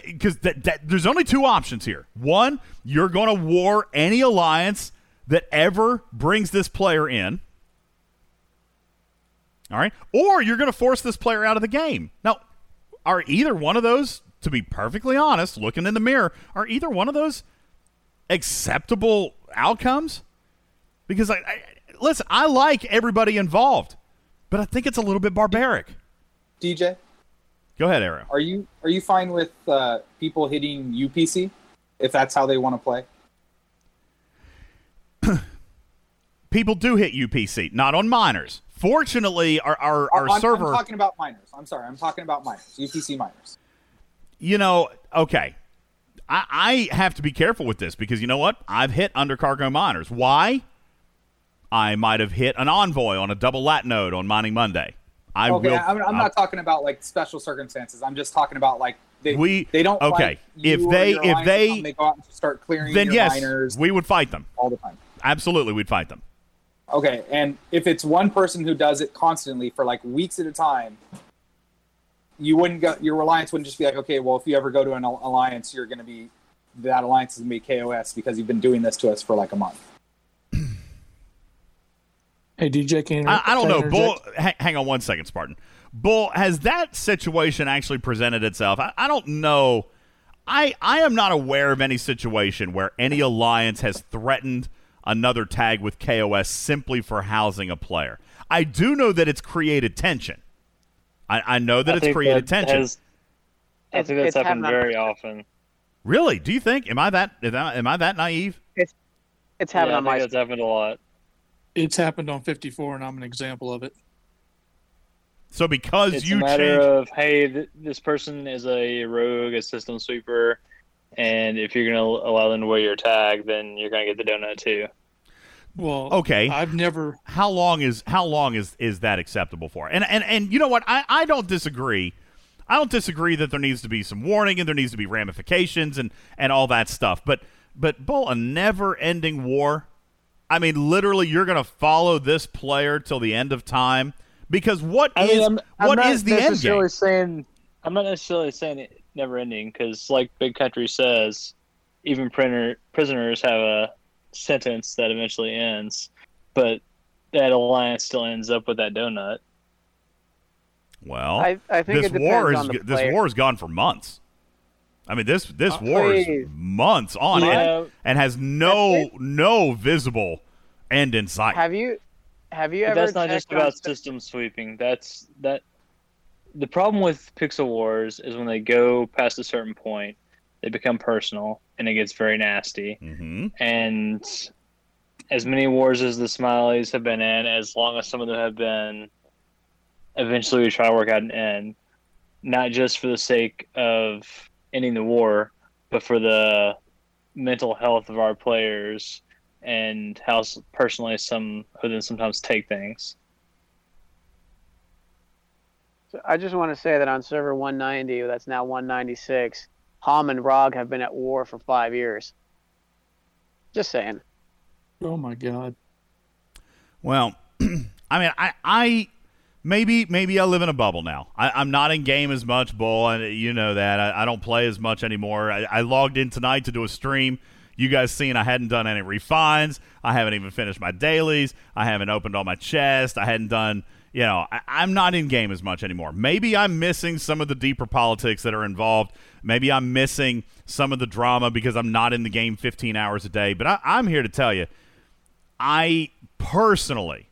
Because that, that, there's only two options here. One, you're going to war any alliance that ever brings this player in. All right. Or you're going to force this player out of the game. Now, are either one of those, to be perfectly honest, looking in the mirror, are either one of those acceptable outcomes? Because, I, I listen, I like everybody involved, but I think it's a little bit barbaric. DJ, Go ahead, Arrow. are you are you fine with uh, people hitting UPC if that's how they want to play? People do hit UPC, not on miners. Fortunately, our, our, oh, our I'm, server. I'm talking about miners. I'm sorry. I'm talking about minors. UPC miners. you know, okay. I, I have to be careful with this because you know what? I've hit undercargo miners. Why? I might have hit an envoy on a double lat node on Mining Monday. I okay, will. I'm, I'm not talking about like special circumstances. I'm just talking about like they We- they don't okay, if they- if they- they go out and start clearing then yes, miners we would fight them. all the time. Absolutely, we'd fight them. Okay, and if it's one person who does it constantly for like weeks at a time, you wouldn't go. Your reliance wouldn't just be like, okay, well, if you ever go to an alliance, you're going to be that alliance is going to be KOS because you've been doing this to us for like a month. <clears throat> Hey, DJ, can I, I don't know. Bull, hang, hang on one second, Spartan. Bull, has that situation actually presented itself? I, I don't know. I I am not aware of any situation where any alliance has threatened another tag with KOS simply for housing a player. I do know that it's created tension. I, I know that I it's think created that tension. has- I think that's happened happened on- very often. Really? Do you think? Am I that? Am I, am I that naive? It's happened yeah, on I my think that's happened a lot. It's happened on 54, and I'm an example of it. So because It's you a matter changed, of hey, th- this person is a rogue, a system sweeper, and if you're gonna allow them to wear your tag, then you're gonna get the donut too. Well, Okay. I've never. how long is how long is is that acceptable for? And and and you know what? I I don't disagree. I don't disagree that there needs to be some warning and there needs to be ramifications and and all that stuff. But but bull a never-ending war. I mean, literally, you're going to follow this player till the end of time because what I is mean, I'm, I'm what not is the end necessarily game? saying I'm not necessarily saying it never ending because, like Big Country says, even printer, prisoners have a sentence that eventually ends, but that alliance still ends up with that donut. Well, I, I think this war is this player. war has gone for months. I mean this this Uh, war is please. months on Yeah. end and has no no visible end in sight. Have you have you But ever? that's not just about system sweeping. That's that. The problem with Pixel Wars is when they go past a certain point, they become personal and it gets very nasty. hmm And as many wars as the Smileys have been in, as long as some of them have been, eventually we try to work out an end, not just for the sake of ending the war, but for the mental health of our players and how personally some of them sometimes take things. I just want to say that on server 190, that's now 196, Hom and Rog have been at war for five years. Just saying. Oh my god. Well, <clears throat> I mean, I, I maybe maybe I live in a bubble now. I, I'm not in game as much, Bull, and you know that. I, I don't play as much anymore. I, I logged in tonight to do a stream. You guys seen I hadn't done any refines. I haven't even finished my dailies. I haven't opened all my chests. I hadn't done. You know, I, I'm not in game as much anymore. Maybe I'm missing some of the deeper politics that are involved. Maybe I'm missing some of the drama because I'm not in the game 15 hours a day. But I, I'm here to tell you, I personally,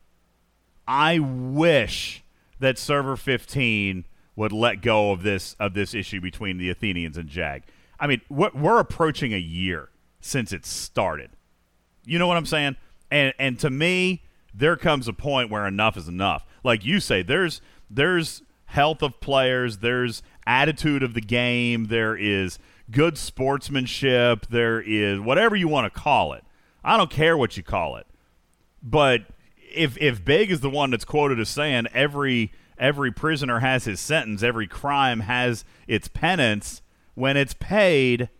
I wish that server 15 would let go of this of this issue between the Athenians and Jag. I mean, we're, we're approaching a year since it started. You know what I'm saying? And and to me, there comes a point where enough is enough. Like you say, there's there's health of players, there's attitude of the game, there is good sportsmanship, there is whatever you want to call it. I don't care what you call it. But if if Big is the one that's quoted as saying every every prisoner has his sentence, every crime has its penance, when it's paid,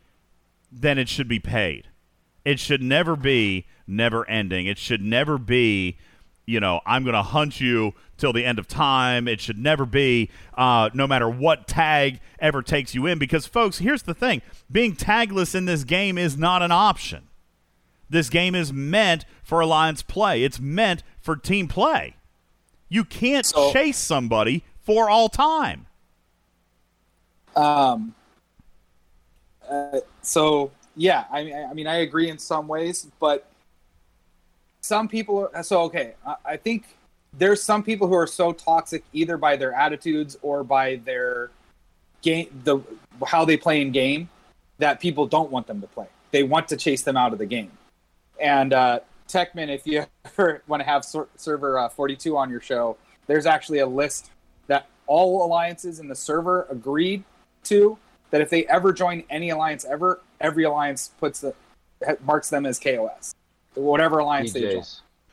then it should be paid. It should never be never ending. It should never be, you know, I'm going to hunt you till the end of time. It should never be, uh, no matter what tag ever takes you in. Because, folks, here's the thing being tagless in this game is not an option. This game is meant for alliance play, it's meant for team play. You can't So- chase somebody for all time. Um, uh, so yeah, I mean, I mean, I agree in some ways, but some people. Are, so okay, I, I think there's some people who are so toxic either by their attitudes or by their game, the how they play in game, that people don't want them to play. They want to chase them out of the game. And uh, Techman, if you <laughs> ever want to have ser- server uh, 42 on your show, there's actually a list that all alliances in the server agreed to that if they ever join any alliance ever, every alliance puts the marks them as KOS, whatever alliance they join.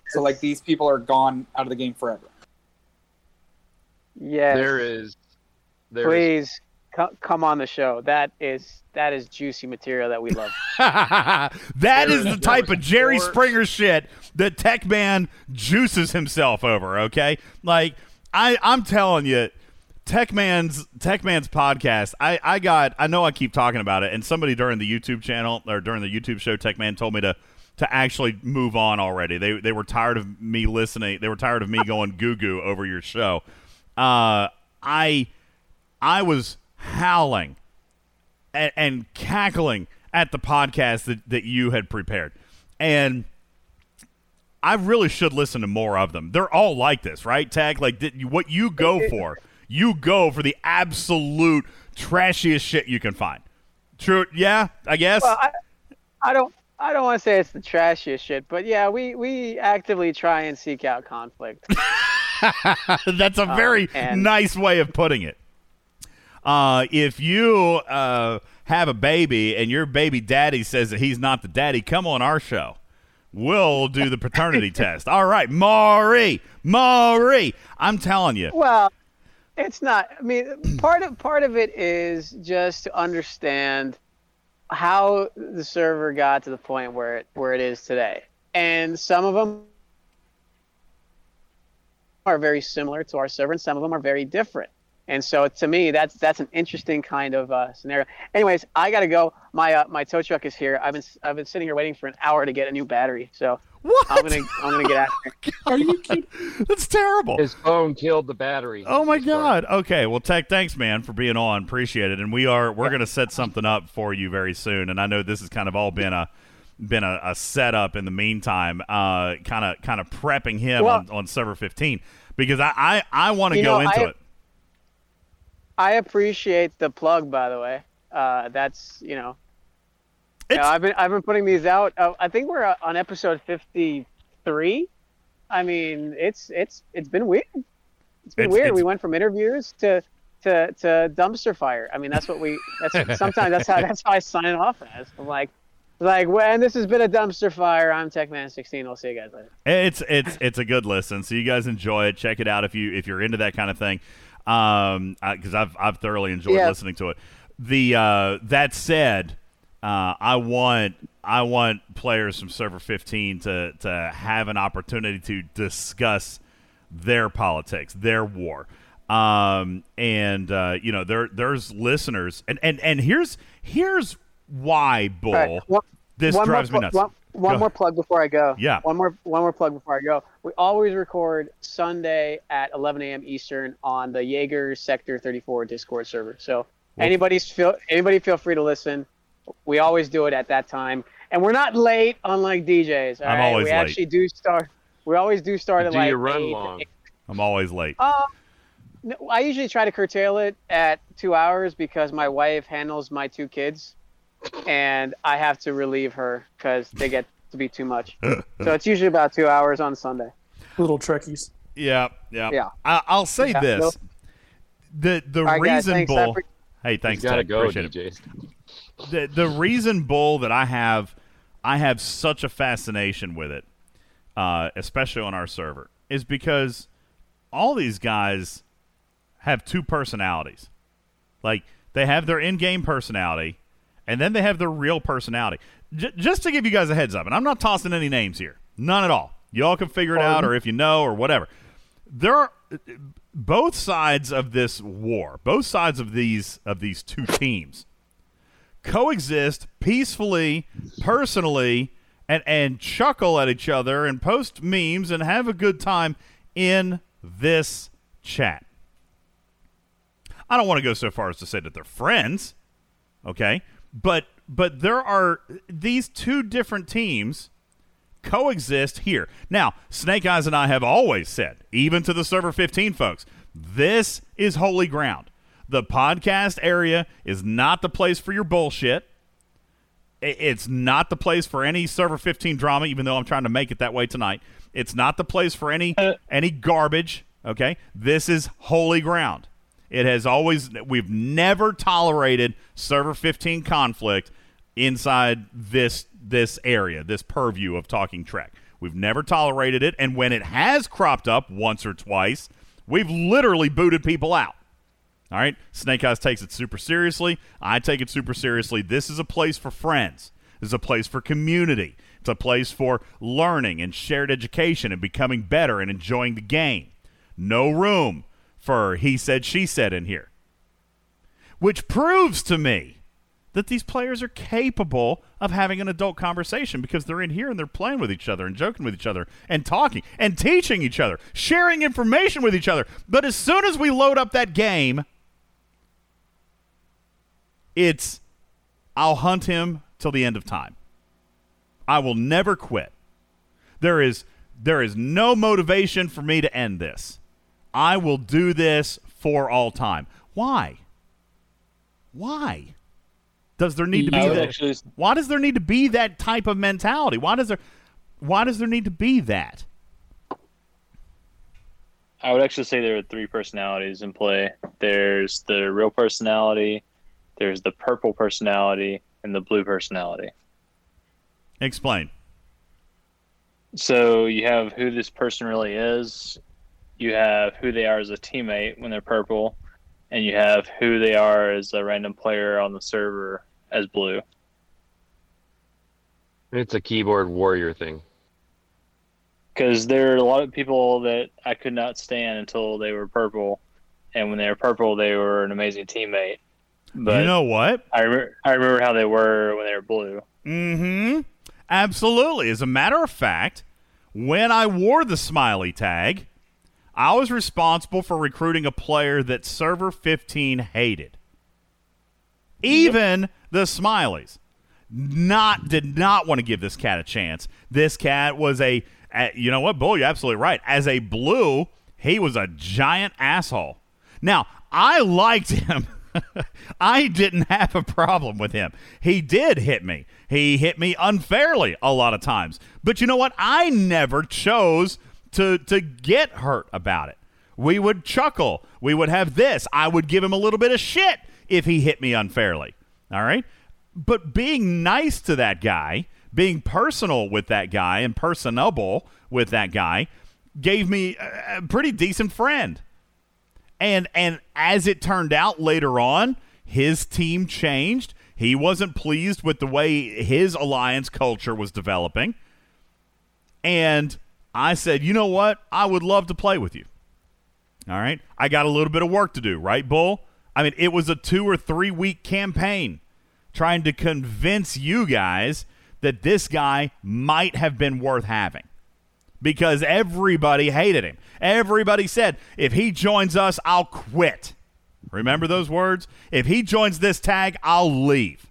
So like these people are gone out of the game forever. Yes. There is. There is Please co- come on the show. That is that is juicy material that we love. <laughs> that There is is- the type of Jerry four- Springer shit that Tech Man juices himself over. Okay, like I, I'm telling you, Tech Man's Tech Man's podcast. I, I got. I know I keep talking about it, and somebody during the YouTube channel or during the YouTube show, Tech Man told me to to actually move on already. They they were tired of me listening. They were tired of me going <laughs> goo goo over your show. Uh, I I was howling and, and cackling at the podcast that, that you had prepared. And I really should listen to more of them. They're all like this, right, Tag? Like th- what you go <laughs> for, you go for the absolute trashiest shit you can find. True? Yeah, I guess. well, I, I don't I don't want to say it's the trashiest shit, but yeah, we we actively try and seek out conflict. <laughs> That's a very and- nice way of putting it. Uh, if you uh, have a baby and your baby daddy says that he's not the daddy, come on our show. We'll do the paternity <laughs> test. All right, Maury, Maury, I'm telling you. Well, it's not. I mean, part of part of it is just to understand how the server got to the point where it where it is today, and some of them are very similar to our server, and some of them are very different. And so to me, that's that's an interesting kind of uh, scenario. Anyways, I gotta go. My uh, my tow truck is here. I've been I've been sitting here waiting for an hour to get a new battery. So What? I'm gonna I'm gonna get after it. <laughs> Are you <laughs> kidding? That's terrible. His phone killed the battery. Oh my Just, God. Okay. Well, Tech, thanks, man, for being on. Appreciate it. And we are we're going to set something up for you very soon. And I know this has kind of all been a been a, a setup in the meantime, uh, kind of kind of prepping him Well- on, on server 15 because I I, I want to go know, into I- it. I appreciate the plug, by the way. Uh, that's you know, know, I've been I've been putting these out. Uh, I think we're uh, on episode fifty three. I mean, it's it's it's been weird. It's been It's- weird. it's- we went from interviews to to to dumpster fire. I mean, that's what we. That's <laughs> sometimes that's how that's how I sign off as. I'm like, like when this has been a dumpster fire. I'm TechMan16. We'll see you guys later. It's it's it's a good listen. So you guys enjoy it. Check it out if you if you're into that kind of thing. Um, because I've I've thoroughly enjoyed Yeah. listening to it. The uh, that said, uh, I want I want players from Server 15 to to have an opportunity to discuss their politics, their war. Um, and uh, you know, there there's listeners, and and and here's here's why bull. Right, one- this one drives more, me nuts. One, one Go. more plug before I go. Yeah. One more one more plug before I go. We always record Sunday at 11 a.m. Eastern on the Jaeger Sector 34 Discord server. So anybody's feel anybody feel free to listen. We always do it at that time, and we're not late, unlike DJs. all I'm right? always we late. actually do start. We always do start at Do like you run eight- long? I'm always late. um, no, I usually try to curtail it at two hours because my wife handles my two kids, and I have to relieve her because they get to be too much. <laughs> so it's usually about two hours on Sunday. Little trickies. Yeah, yeah. Yeah. I, I'll say Yeah, this: no. the the All right, guys, thanks. I hey, He's thanks, gotta Ted. go, Appreciate it. The the reason bull that I have, I have such a fascination with it, uh, especially on our server, is because all these guys have two personalities. Like they have their in-game personality, and then they have their real personality. J- just to give you guys a heads up, and I'm not tossing any names here, none at all. Y'all can figure it out, or if you know, or whatever. There are both sides of this war, both sides of these of these two teams coexist peacefully, personally, and and chuckle at each other and post memes and have a good time in this chat. I don't want to go so far as to say that they're friends, okay? But but there are these two different teams coexist here. Now, Snake Eyes and I have always said, even to the server 15 folks, this is holy ground. The podcast area is not the place for your bullshit. It's not the place for any server 15 drama, even though I'm trying to make it that way tonight. It's not the place for any uh, any garbage. Okay, this is holy ground. It has always we've never tolerated server 15 conflict inside this this area, this purview of talking Trek. We've never tolerated it, and when it has cropped up once or twice, we've literally booted people out. All right, Snake Eyes takes it super seriously. I take it super seriously. This is a place for friends. This is a place for community. It's a place for learning and shared education and becoming better and enjoying the game. No room for he said, she said in here. Which proves to me that these players are capable of having an adult conversation because they're in here and they're playing with each other and joking with each other and talking and teaching each other, sharing information with each other. But as soon as we load up that game, it's I'll hunt him till the end of time. I will never quit. There is there is no motivation for me to end this. I will do this for all time. Why? Why? Does there need to be that? actually Why does there need to be that type of mentality? Why does there why does there need to be that? I would actually say there are three personalities in play. There's the real personality, there's the purple personality, and the blue personality. Explain. So you have who this person really is, you have who they are as a teammate when they're purple, and you have who they are as a random player on the server as blue. It's a keyboard warrior thing. Because there are a lot of people that I could not stand until they were purple, and when they were purple, they were an amazing teammate. But you know what? I remember, I remember how they were when they were blue. Mm-hmm. Absolutely. As a matter of fact, when I wore the smiley tag, I was responsible for recruiting a player that server 15 hated. Even the smileys not did not want to give this cat a chance. This cat was a, a you know what, Bull, you're absolutely right. As a blue, he was a giant asshole. Now, I liked him. <laughs> <laughs> I didn't have a problem with him. He did hit me. He hit me unfairly a lot of times. But you know what? I never chose to to get hurt about it. We would chuckle. We would have this. I would give him a little bit of shit if he hit me unfairly. All right? But being nice to that guy, being personal with that guy and personable with that guy gave me a, pretty decent friend. And and as it turned out later on, his team changed. He wasn't pleased with the way his alliance culture was developing. And I said, "You know what? I would love to play with you." All right? I got a little bit of work to do, right, Bull? I mean, it was a 2 or 3 week campaign trying to convince you guys that this guy might have been worth having because everybody hated him. Everybody said, if he joins us, I'll quit. Remember those words? If he joins this tag, I'll leave.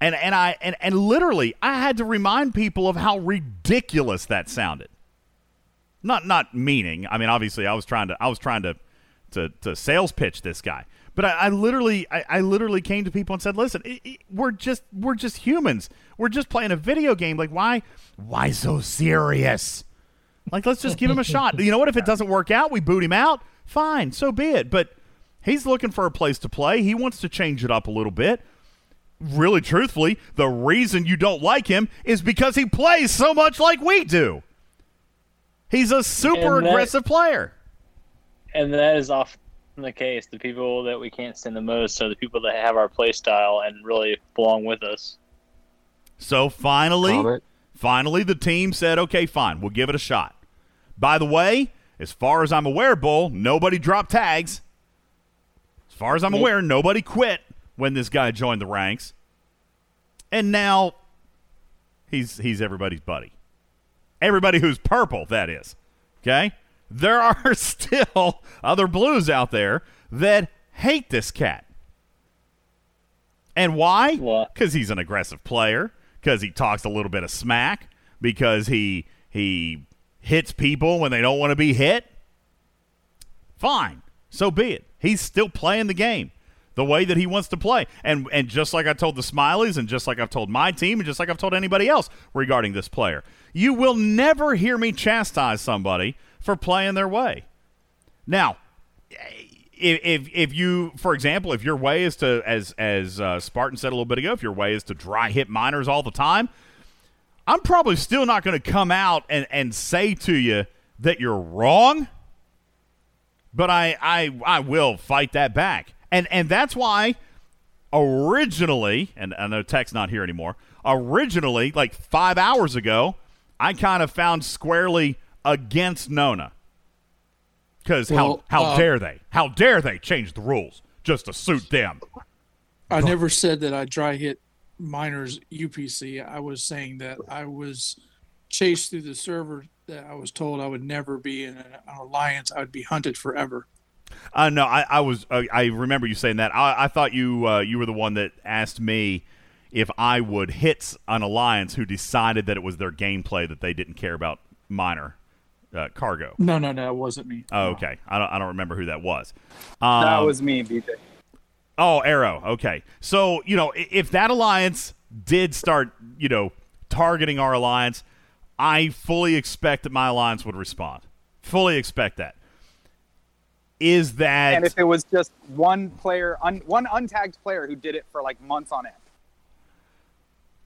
And and I and, and literally I had to remind people of how ridiculous that sounded. Not not meaning. I mean, obviously I was trying to I was trying to to, to sales pitch this guy. But I, I literally, I, I, literally came to people and said, "Listen, it, it, we're just, we're just humans. We're just playing a video game. Like, why, why so serious? Like, let's just give him a <laughs> shot. You know what? If it doesn't work out, we boot him out. Fine, so be it. But he's looking for a place to play. He wants to change it up a little bit. Really, truthfully, the reason you don't like him is because he plays so much like we do. He's a super that, aggressive player, and that is off the case. The people that we can't stand the most are the people that have our play style and really belong with us. So finally, Comment. finally, the team said, "Okay, fine, we'll give it a shot." By the way, as far as I'm aware, Bull, nobody dropped tags. As far as I'm Nope. aware, nobody quit when this guy joined the ranks, and now he's he's everybody's buddy. Everybody who's purple, that is. Okay? There <laughs> are still other blues out there that hate this cat. And why? Why? Because he's an aggressive player. Because he talks a little bit of smack. Because he he hits people when they don't want to be hit. Fine, so be it. He's still playing the game the way that he wants to play. And and just like I told the Smileys, and just like I've told my team, and just like I've told anybody else regarding this player, you will never hear me chastise somebody for playing their way. Now, if, if you, for example, if your way is to, as as uh, Spartan said a little bit ago, if your way is to dry hit miners all the time, I'm probably still not going to come out and and say to you that you're wrong. But I I I will fight that back, and and that's why originally, and I know Tech's not here anymore. Originally, like five hours ago, I kind of found squarely against Nona. Because Well, how, how uh, dare they? How dare they change the rules just to suit them? I never said that I dry hit miners UPC. I was saying that I was chased through the server that I was told I would never be in an, an alliance. I would be hunted forever. Uh, no, I, I was. Uh, I remember you saying that. I, I thought you uh, you were the one that asked me if I would hit an alliance who decided that it was their gameplay that they didn't care about minor uh, cargo. No, no, no, it wasn't me. Oh, okay. I don't. I don't remember who that was. Um, that was me, BJ. Oh, Arrow. Okay. So, you know, if that alliance did start, you know, targeting our alliance, I fully expect that my alliance would respond. Fully expect that. Is that And if it was just one player, un, one untagged player who did it for like months on end.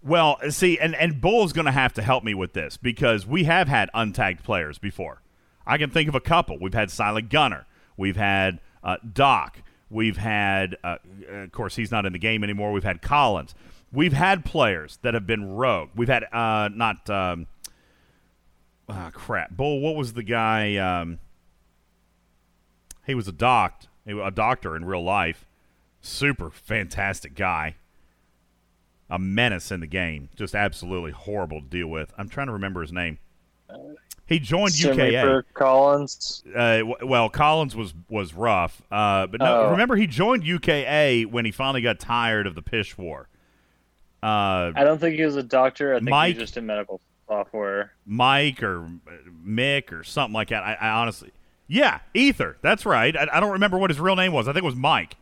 Well, see, and and Bull's going to have to help me with this because we have had untagged players before. I can think of a couple. We've had Silent Gunner. We've had uh, Doc. We've had, uh, of course, he's not in the game anymore. We've had Collins. We've had players that have been rogue. We've had uh, not um, ah, crap. Bull, what was the guy? Um, He was a doc, a doctor in real life. Super fantastic guy. A menace in the game. Just absolutely horrible to deal with. I'm trying to remember his name. He joined UKA. for Collins. Uh, w- well, Collins was was rough, uh, but no. Oh. Remember, he joined UKA when he finally got tired of the pish war. Uh, I don't think he was a doctor. I think Mike- he was just in medical software. Mike or uh, Mick or something like that. I, I honestly, yeah, Ether. That's right. I, I don't remember what his real name was. I think it was Mike.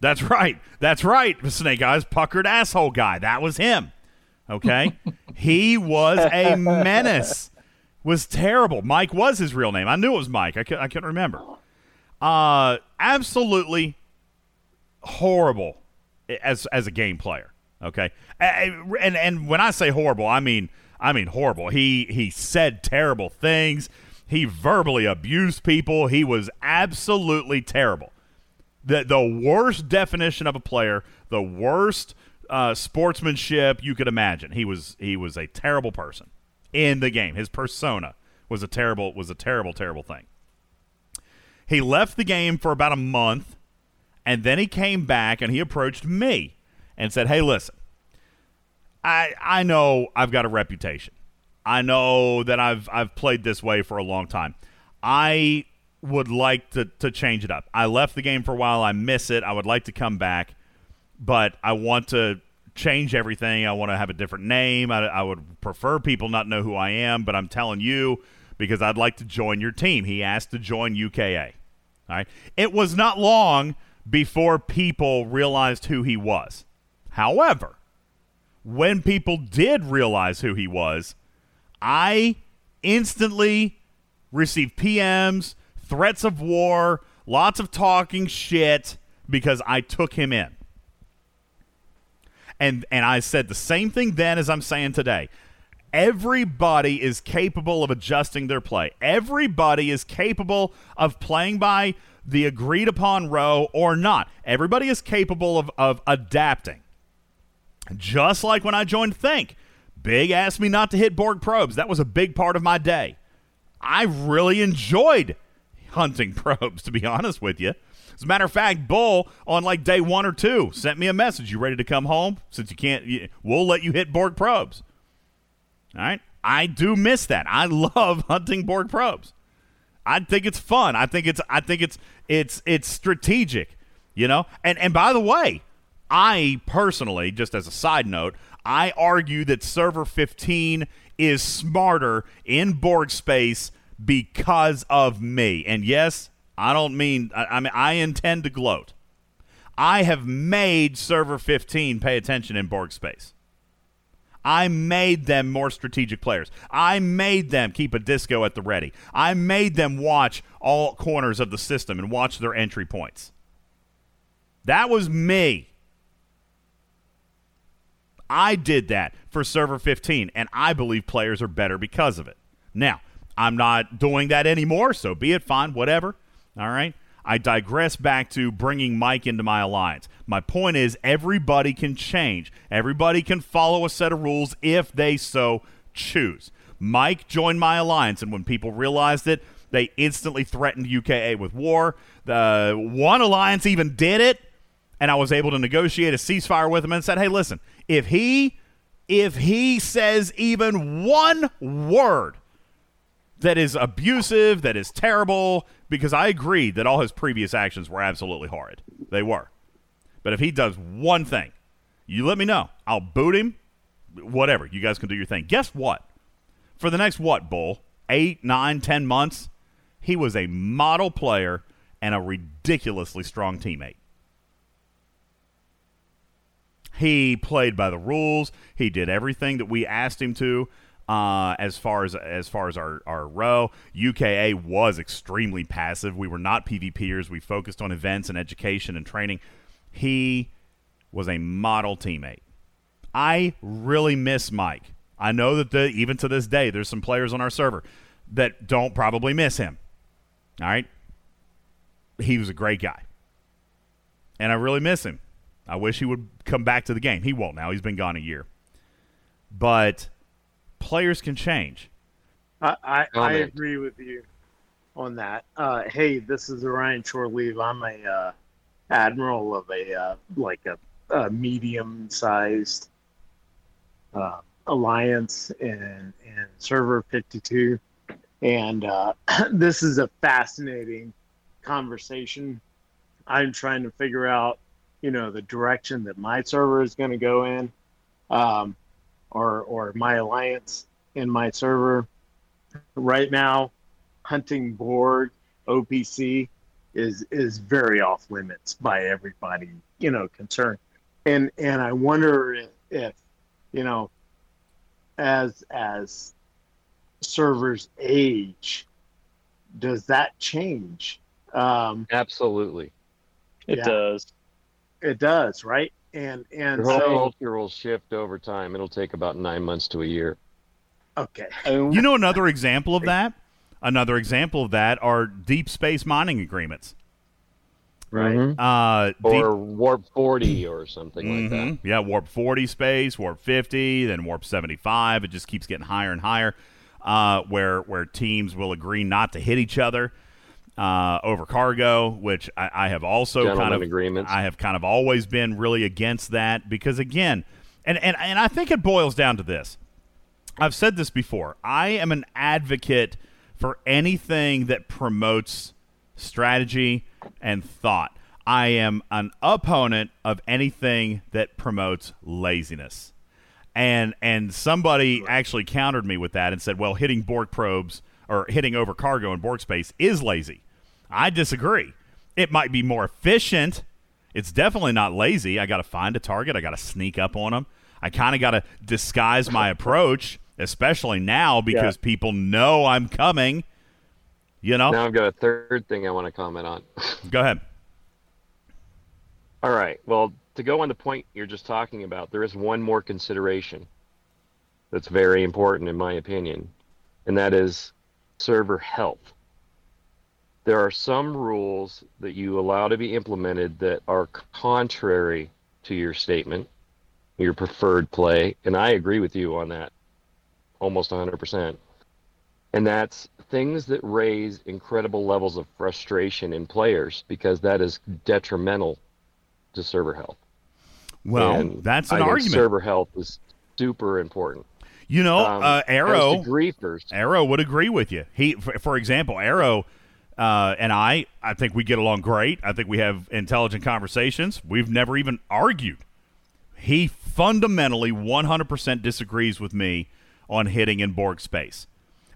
That's right. That's right. Snake Eyes puckered asshole guy. That was him. Okay, <laughs> he was a menace. Was terrible. Mike was his real name. I knew it was Mike. I could, I couldn't remember. Uh, absolutely horrible as as a game player. Okay, and, and when I say horrible, I mean I mean horrible. He he said terrible things. He verbally abused people. He was absolutely terrible. The the worst definition of a player, the worst uh, sportsmanship you could imagine. He was he was a terrible person in the game. His persona was a terrible was a terrible terrible thing. He left the game for about a month and then he came back and he approached me and said, "Hey, listen. I I know I've got a reputation. I know that I've I've played this way for a long time. I would like to to change it up. I left the game for a while. I miss it. I would like to come back, but I want to change everything. I want to have a different name. I, I would prefer people not know who I am, but I'm telling you because I'd like to join your team. He asked to join UKA. All right. It was not long before people realized who he was. However, when people did realize who he was, I instantly received PMs, threats of war, lots of talking shit because I took him in. And and I said the same thing then as I'm saying today. Everybody is capable of adjusting their play. Everybody is capable of playing by the agreed upon row or not. Everybody is capable of, of adapting. Just like when I joined Think, Big asked me not to hit Borg probes. That was a big part of my day. I really enjoyed hunting <laughs> probes, to be honest with you. As a matter of fact, Bull on like day one or two sent me a message. You ready to come home? Since you can't, we'll let you hit Borg probes. All right. I do miss that. I <laughs> love hunting Borg probes. I think it's fun. I think it's I think it's it's it's strategic, you know? And and by the way, I personally, just as a side note, I argue that server 15 is smarter in Borg space because of me. And yes, I don't mean I, I mean I intend to gloat. I have made server 15 pay attention in Borg space. I made them more strategic players. I made them keep a disco at the ready. I made them watch all corners of the system and watch their entry points. That was me. I did that for server 15, and I believe players are better because of it. Now, I'm not doing that anymore, so be it fine, whatever. All right. I digress back to bringing Mike into my alliance. My point is, everybody can change. Everybody can follow a set of rules if they so choose. Mike joined my alliance, and when people realized it, they instantly threatened UKA with war. The one alliance even did it, and I was able to negotiate a ceasefire with him and said, "Hey, listen, if he if he says even one word that is abusive, that is terrible, because I agree that all his previous actions were absolutely horrid. They were. But if he does one thing, you let me know. I'll boot him. Whatever. You guys can do your thing. Guess what? For the next what, Bull? Eight, nine, ten months, he was a model player and a ridiculously strong teammate. He played by the rules. He did everything that we asked him to. Uh, as far as as far as our, our row, UKA was extremely passive. We were not PvPers. We focused on events and education and training. He was a model teammate. I really miss Mike. I know that the, even to this day, there's some players on our server that don't probably miss him. All right, he was a great guy, and I really miss him. I wish he would come back to the game. He won't now. He's been gone a year. But players can change. I, I, I agree with you. on that. Uh, hey, this is Ryan Shoreleave. I'm a uh, admiral of a uh, like a, a medium-sized uh, alliance in in server 52, and uh, <clears throat> this is a fascinating conversation. I'm trying to figure out, you know, the direction that my server is going to go in, um, or or my alliance in my server. Right now, hunting Borg OPC is is very off limits by everybody, you know, concerned. And and I wonder if, if you know, as as servers age, does that change? Um, Absolutely. It Yeah. does. it does, right? And and Your whole so culture will shift over time. It'll take about nine months to a year. okay, You know another example of that? Another example of that are deep space mining agreements. right? Mhm. Uh, deep- Or warp 40 or something like that. Yeah, warp 40 space, warp 50, then warp 75. It just keeps getting higher and higher, uh, where where teams will agree not to hit each other uh, over cargo, which I, I have also kind of agreements. I have kind of always been really against that because again, and and and I think it boils down to this. I've said this before. I am an advocate for anything that promotes strategy and thought. I am an opponent of anything that promotes laziness. And and somebody actually countered me with that and said, "Well, hitting Borg probes or hitting over cargo in Borg space is lazy." I disagree. It might be more efficient. It's definitely not lazy. I got to find a target. I got to sneak up on them. I kind of got to disguise my approach, especially now because people know I'm coming. You know, Now I've got a third thing I want to comment on. <laughs> go ahead. All right. Well, to go on the point you're just talking about, there is one more consideration that's very important, in my opinion, and that is server health. There are some rules that you allow to be implemented that are contrary to your statement, your preferred play, and I agree with you on that almost 100%. And that's things that raise incredible levels of frustration in players because that is detrimental to server health. Well, And that's an I argument. Server health is super important. you know, Um, uh, Arrow. griefers. Arrow would agree with you. He, for, for example, Arrow uh, and I, I think we get along great. I think we have intelligent conversations. We've never even argued. He fundamentally 100% disagrees with me on hitting in Borg space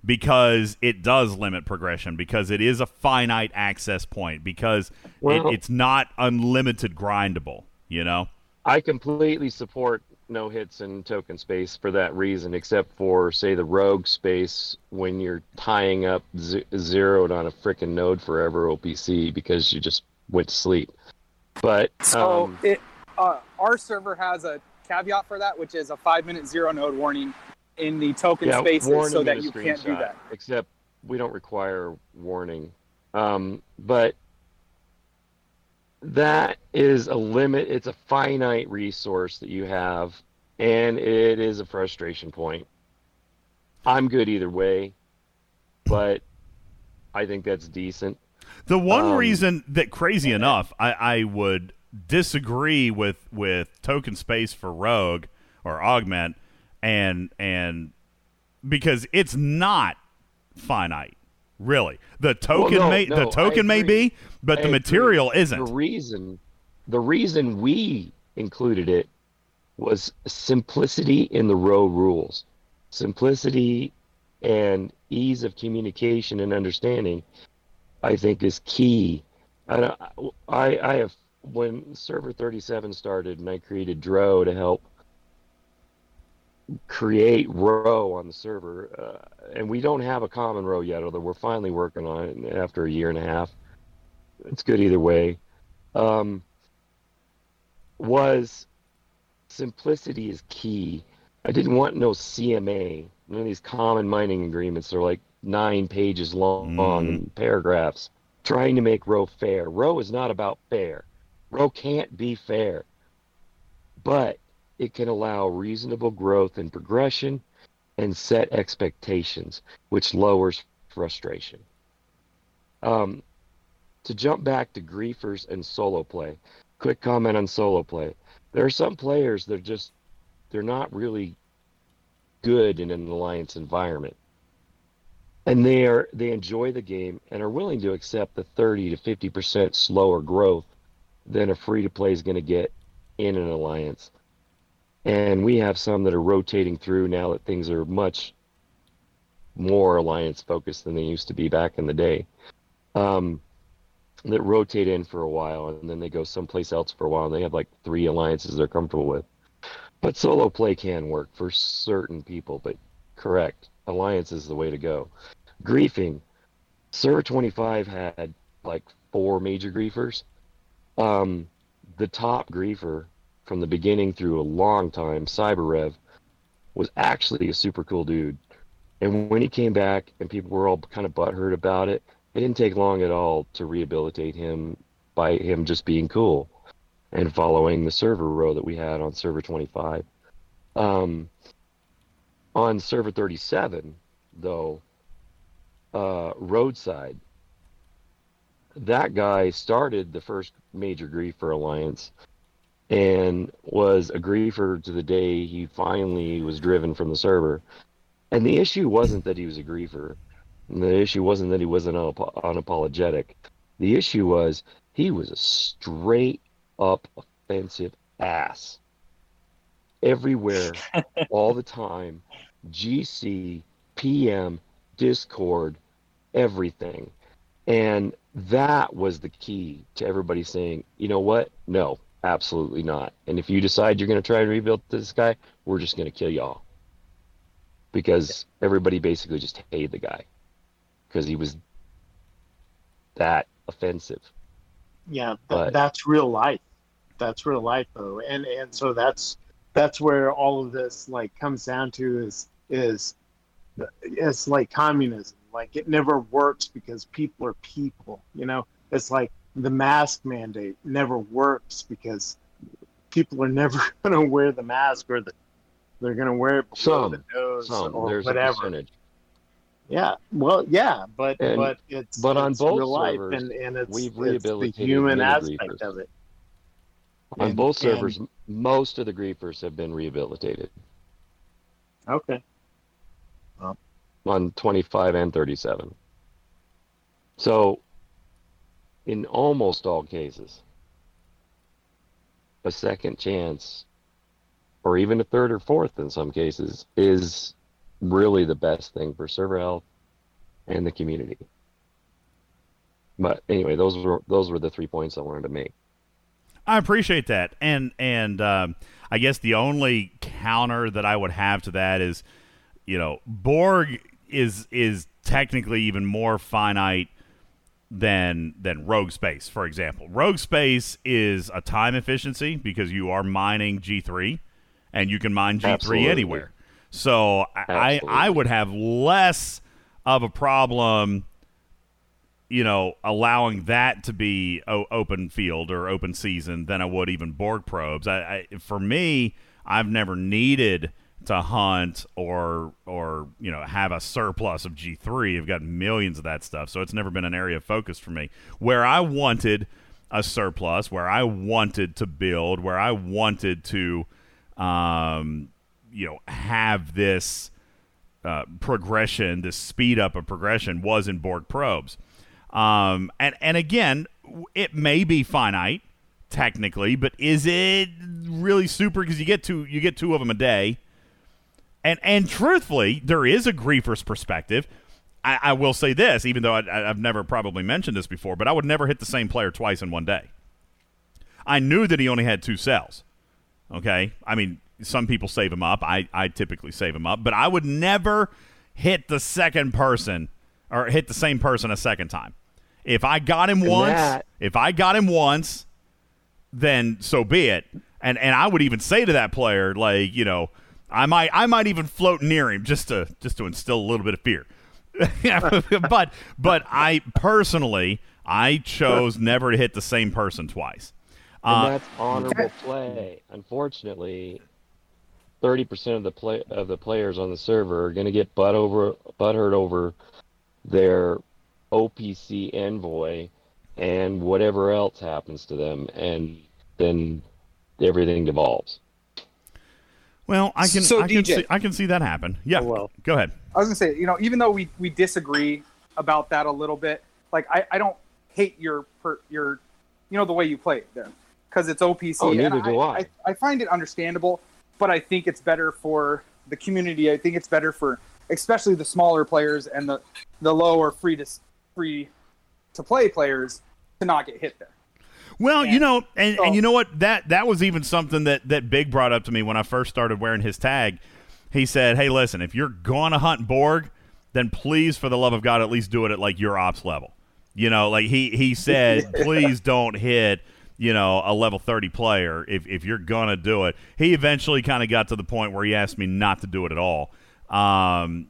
because it does limit progression, because it is a finite access point, because Well- it, it's not unlimited grindable, you know? I completely support no hits in token space for that reason, except for say the rogue space when you're tying up z- zeroed on a freaking node forever OPC because you just went to sleep. But So um, it, uh, our server has a caveat for that, which is a five minute zero node warning in the token yeah, spaces so that you can't do that. Except we don't require warning. Um, but that is a limit. It's a finite resource that you have, and it is a frustration point. I'm good either way, but I think that's decent. The one Um, reason that, crazy enough, I, I would disagree with with token space for Rogue or Augment, and and because it's not finite, really. The token no, may no, the token may be, but I the agree. material isn't. The reason, the reason we included it was simplicity in the row rules, simplicity and ease of communication and understanding. I think is key. I, I, I have when Server 37 started and I created Dro to help create row on the server, uh, and we don't have a common row yet, although we're finally working on it after a year and a half it's good either way. Um, was simplicity is key. I didn't want no CMA. None of these common mining agreements are like nine pages long Mm. and paragraphs. Trying to make row fair. Row is not about fair. Row can't be fair, but it can allow reasonable growth and progression and set expectations, which lowers frustration. Um, to jump back to griefers and solo play. Quick comment on solo play. There are some players that just they're not really good in an alliance environment. And they are they enjoy the game and are willing to accept the 30 to 50% slower growth than a free to play is going to get in an alliance. And we have some that are rotating through now that things are much more alliance focused than they used to be back in the day. Um, that rotate in for a while and then they go someplace else for a while and they have like three alliances they're comfortable with. But solo play can work for certain people, but correct. Alliance is the way to go. Griefing. Server 25 had like four major griefers. Um, the top griefer from the beginning through a long time, CyberRev, was actually a super cool dude. And when he came back and people were all kind of butthurt about it, it didn't take long at all to rehabilitate him by him just being cool and following the server row that we had on server 25. Um, on server 37, though, uh, Roadside, that guy started the first major griefer alliance and was a griefer to the day he finally was driven from the server. And the issue wasn't that he was a griefer. And the issue wasn't that he wasn't unap- unapologetic. The issue was he was a straight up offensive ass. Everywhere, <laughs> all the time. GC, PM, Discord, everything. And that was the key to everybody saying, you know what? No, absolutely not. And if you decide you're going to try and rebuild this guy, we're just going to kill y'all. Because everybody basically just hated the guy because he was that offensive. Yeah, But- that's real life. That's real life, though, and and so that's that's where all of this like comes down to is is it's like communism. Like it never works because people are people. You know, it's like the mask mandate never works because people are <laughs> never going to wear the mask or the they're going to wear it below Some, the nose Some, or there's a whatever. Percentage. Yeah, well, yeah, but And- but it's but on it's both real life, and and it's, we've it's the human aspect griefers. of it. On And- both servers, m most of the griefers have been rehabilitated Okay. on 25 and 37. So, in almost all cases, a second chance, or even a third or fourth in some cases, is really the best thing for server health and the community. But anyway, those were those were the three points I wanted to make. I appreciate that, and and um, I guess the only counter that I would have to that is, you know, Borg is is technically even more finite than than Rogue Space, for example. Rogue Space is a time efficiency because you are mining G three, and you can mine G three anywhere. So I I would have less of a problem you know, allowing that to be o- open field or open season than I would even Borg probes. I, I for me, I've never needed to hunt or or you know have a surplus of G three. I've got millions of that stuff, so it's never been an area of focus for me. Where I wanted a surplus, where I wanted to build, where I wanted to, um, you know, have this uh, progression, this speed up of progression was in Borg probes. Um, and and again, it may be finite technically, but is it really super? Because you get two, you get two of them a day. And and truthfully, there is a griefer's perspective. I, I will say this, even though I, I've never probably mentioned this before, but I would never hit the same player twice in one day. I knew that he only had two cells. Okay, I mean, some people save them up. I I typically save them up, but I would never hit the second person or hit the same person a second time. If I got him And once, that- if I got him once, then so be it. And and I would even say to that player, like, you know, I might I might even float near him just to just to instill a little bit of fear. <laughs> but but I personally I chose never to hit the same person twice. And Uh, that's honorable play. Unfortunately, thirty percent of the play of the players on the server are going to get butt over butt hurt over their OPC envoy and whatever else happens to them, and then everything devolves. Well, I can So, I can see I can see that happen. Yeah. Oh, well. Go ahead. I was gonna say, you know, even though we we disagree about that a little bit, like I, I don't hate your per, your, you know, the way you play it there, because it's OPC. Oh, and neither do I. I. I find it understandable, but I think it's better for the community. I think it's better for especially the smaller players and the the low or free to free to play players to not get hit there. Well, you know, and, so- and you know what? That that was even something that that Big brought up to me when I first started wearing his tag. He said, "Hey, listen, if you're going to hunt Borg, then please, for the love of God, at least do it at like your ops level. You know, like he he said, <laughs> please don't hit." You know, a level 30 player, if, if you're going to do it. He eventually kind of got to the point where he asked me not to do it at all. Um,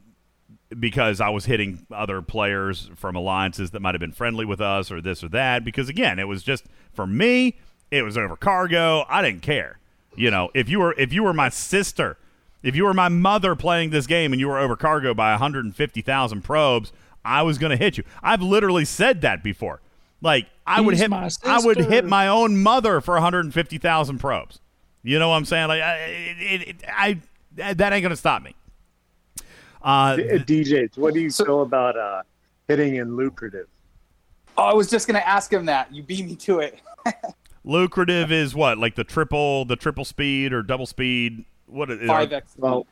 because I was hitting other players from alliances that might have been friendly with us or this or that. Because again, it was just for me, it was over cargo. I didn't care. You know, if you were if you were my sister, if you were my mother playing this game and you were over cargo by 150,000 probes, I was going to hit you. I've literally said that before. Like I would hit my I would hit my own mother for 150,000 probes. You know what I'm saying? Like I, it, it, I that ain't going to stop me. Uh, D- DJs, what do you So- feel about uh, hitting in lucrative? Oh, I was just gonna ask him that. You beat me to it. <laughs> lucrative is what like the triple the triple speed or double speed what is Five X. Well,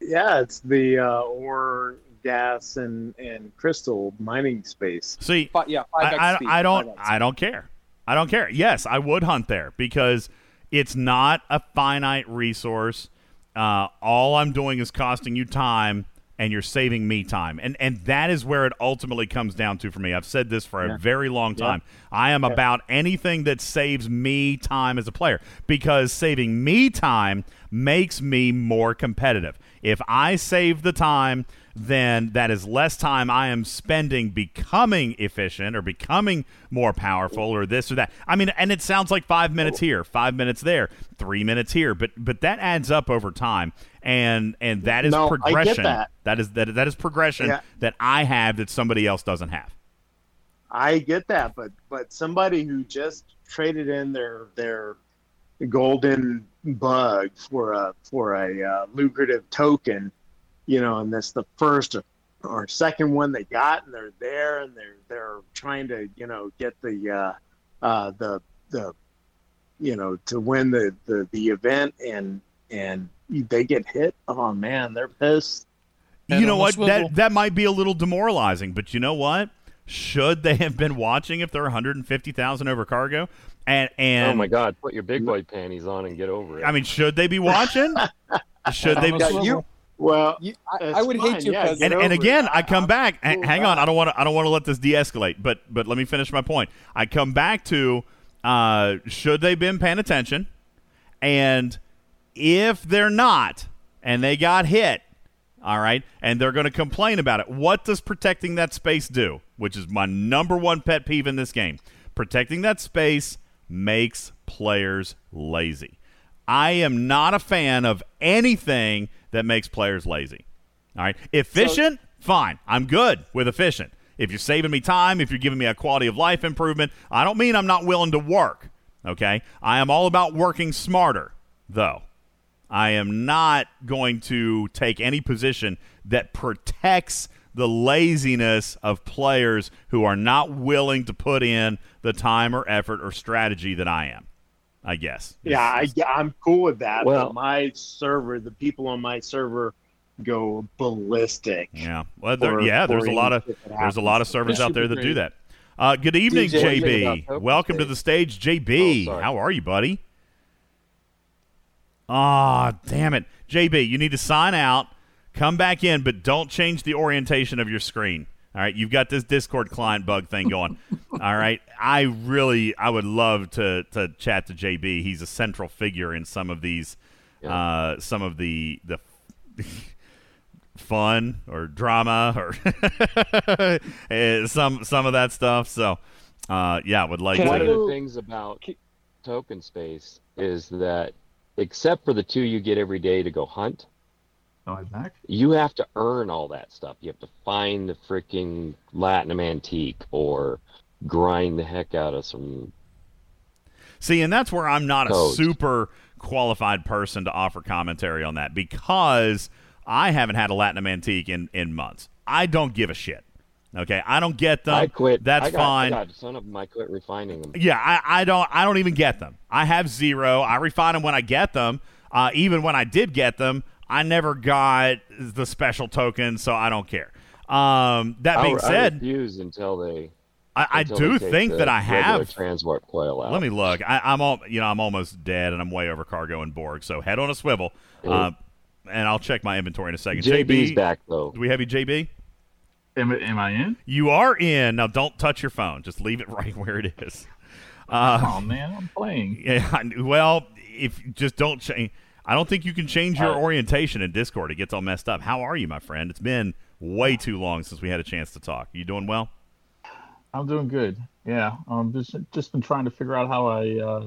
yeah, it's the uh, ore, gas, and and crystal mining space. see yeah, five X I, speed. I, I don't 5X. i don't care i don't care yes i would hunt there because it's not a finite resource uh, all i'm doing is costing you time and you're saving me time and and that is where it ultimately comes down to for me i've said this for a Yeah. very long time i am about anything that saves me time as a player because saving me time makes me more competitive if i save the time then that is less time I am spending becoming efficient or becoming more powerful or this or that. I mean, and it sounds like five minutes here, five minutes there, three minutes here, but but that adds up over time, and and that is No, progression. that. that is that that is progression Yeah. that I have that somebody else doesn't have. I get that, but but somebody who just traded in their their golden bug for a for a uh, lucrative token, you know, and that's the first or second one they got, and they're there, and they're they're trying to you know get the uh, uh, the the you know to win the, the the event, and and they get hit. Oh man, they're pissed. Head you know what? swivel. That that might be a little demoralizing, but you know what? Should they have been watching if they're 150,000 over cargo? And and oh my God! Put your big boy panties on and get over it. I mean, should they be watching? <laughs> should they? Be, you- swivel. Well, You, I, I would fine, hate you yeah, and, and again, it. I come I- back. I'm cool hang on. I don't want to. I don't want to let this de-escalate. But but let me finish my point. I come back to uh, should they been paying attention, and if they're not, and they got hit, all right, and they're going to complain about it. What does protecting that space do? Which is my number one pet peeve in this game. Protecting that space makes players lazy. I am not a fan of anything that makes players lazy. All right. Efficient, fine. I'm good with efficient. If you're saving me time, if you're giving me a quality of life improvement, I don't mean I'm not willing to work. Okay. I am all about working smarter, though. I am not going to take any position that protects the laziness of players who are not willing to put in the time or effort or strategy that I am. I guess. Yeah, I, I'm cool with that. Well- but my server, the people on my server, go ballistic. Yeah. Well, there, for- yeah. There's a lot of any shit that there's a lot of servers out there that do that. Uh, good evening, DJ, what do you think JB. about Token Welcome to the stage, JB. Oh. How are you, buddy? Ah, damn it, JB. You need to sign out, come back in, but don't change the orientation of your screen. All right, you've got this Discord client bug thing going. All right, I really, I would love to to chat to JB. He's a central figure in some of these, uh, some of the the <laughs> fun or drama or <laughs> eh, some some of that stuff. So, uh, yeah, would like One to. of the things about token space is that, except for the two you get every day to go hunt, Am I back? You have to earn all that stuff. You have to find the freaking Latinum antique or grind the heck out of some. See, and that's where I'm not a super qualified person to offer commentary on that because I haven't had a Latinum antique in, in months. I don't give a shit. Okay, I don't get them. I quit. That's I got, fine. I got some of them. I quit refining them. Yeah, I, I don't I don't even get them. I have zero. I refine them when I get them. Uh, even when I did get them, I never got the special token, so I don't care. Um, that being I, I said, refuse until they. I, I do they think that I have. transport coil out. Let me look. I, I'm all you know. I'm almost dead, and I'm way over cargo and Borg. So head on a swivel, uh, and I'll check my inventory in a second. JB's JB, back though. do we have you, JB? Am, am I in? You are in. Now don't touch your phone. Just leave it <laughs> right where it is. Uh, oh man, I'm playing. <laughs> Yeah, well, if just don't change. I don't think you can change your orientation in Discord. It gets all messed up. How are you, my friend? It's been way too long since we had a chance to talk. You doing well? I'm doing good. Yeah, um, just just been trying to figure out how I, uh,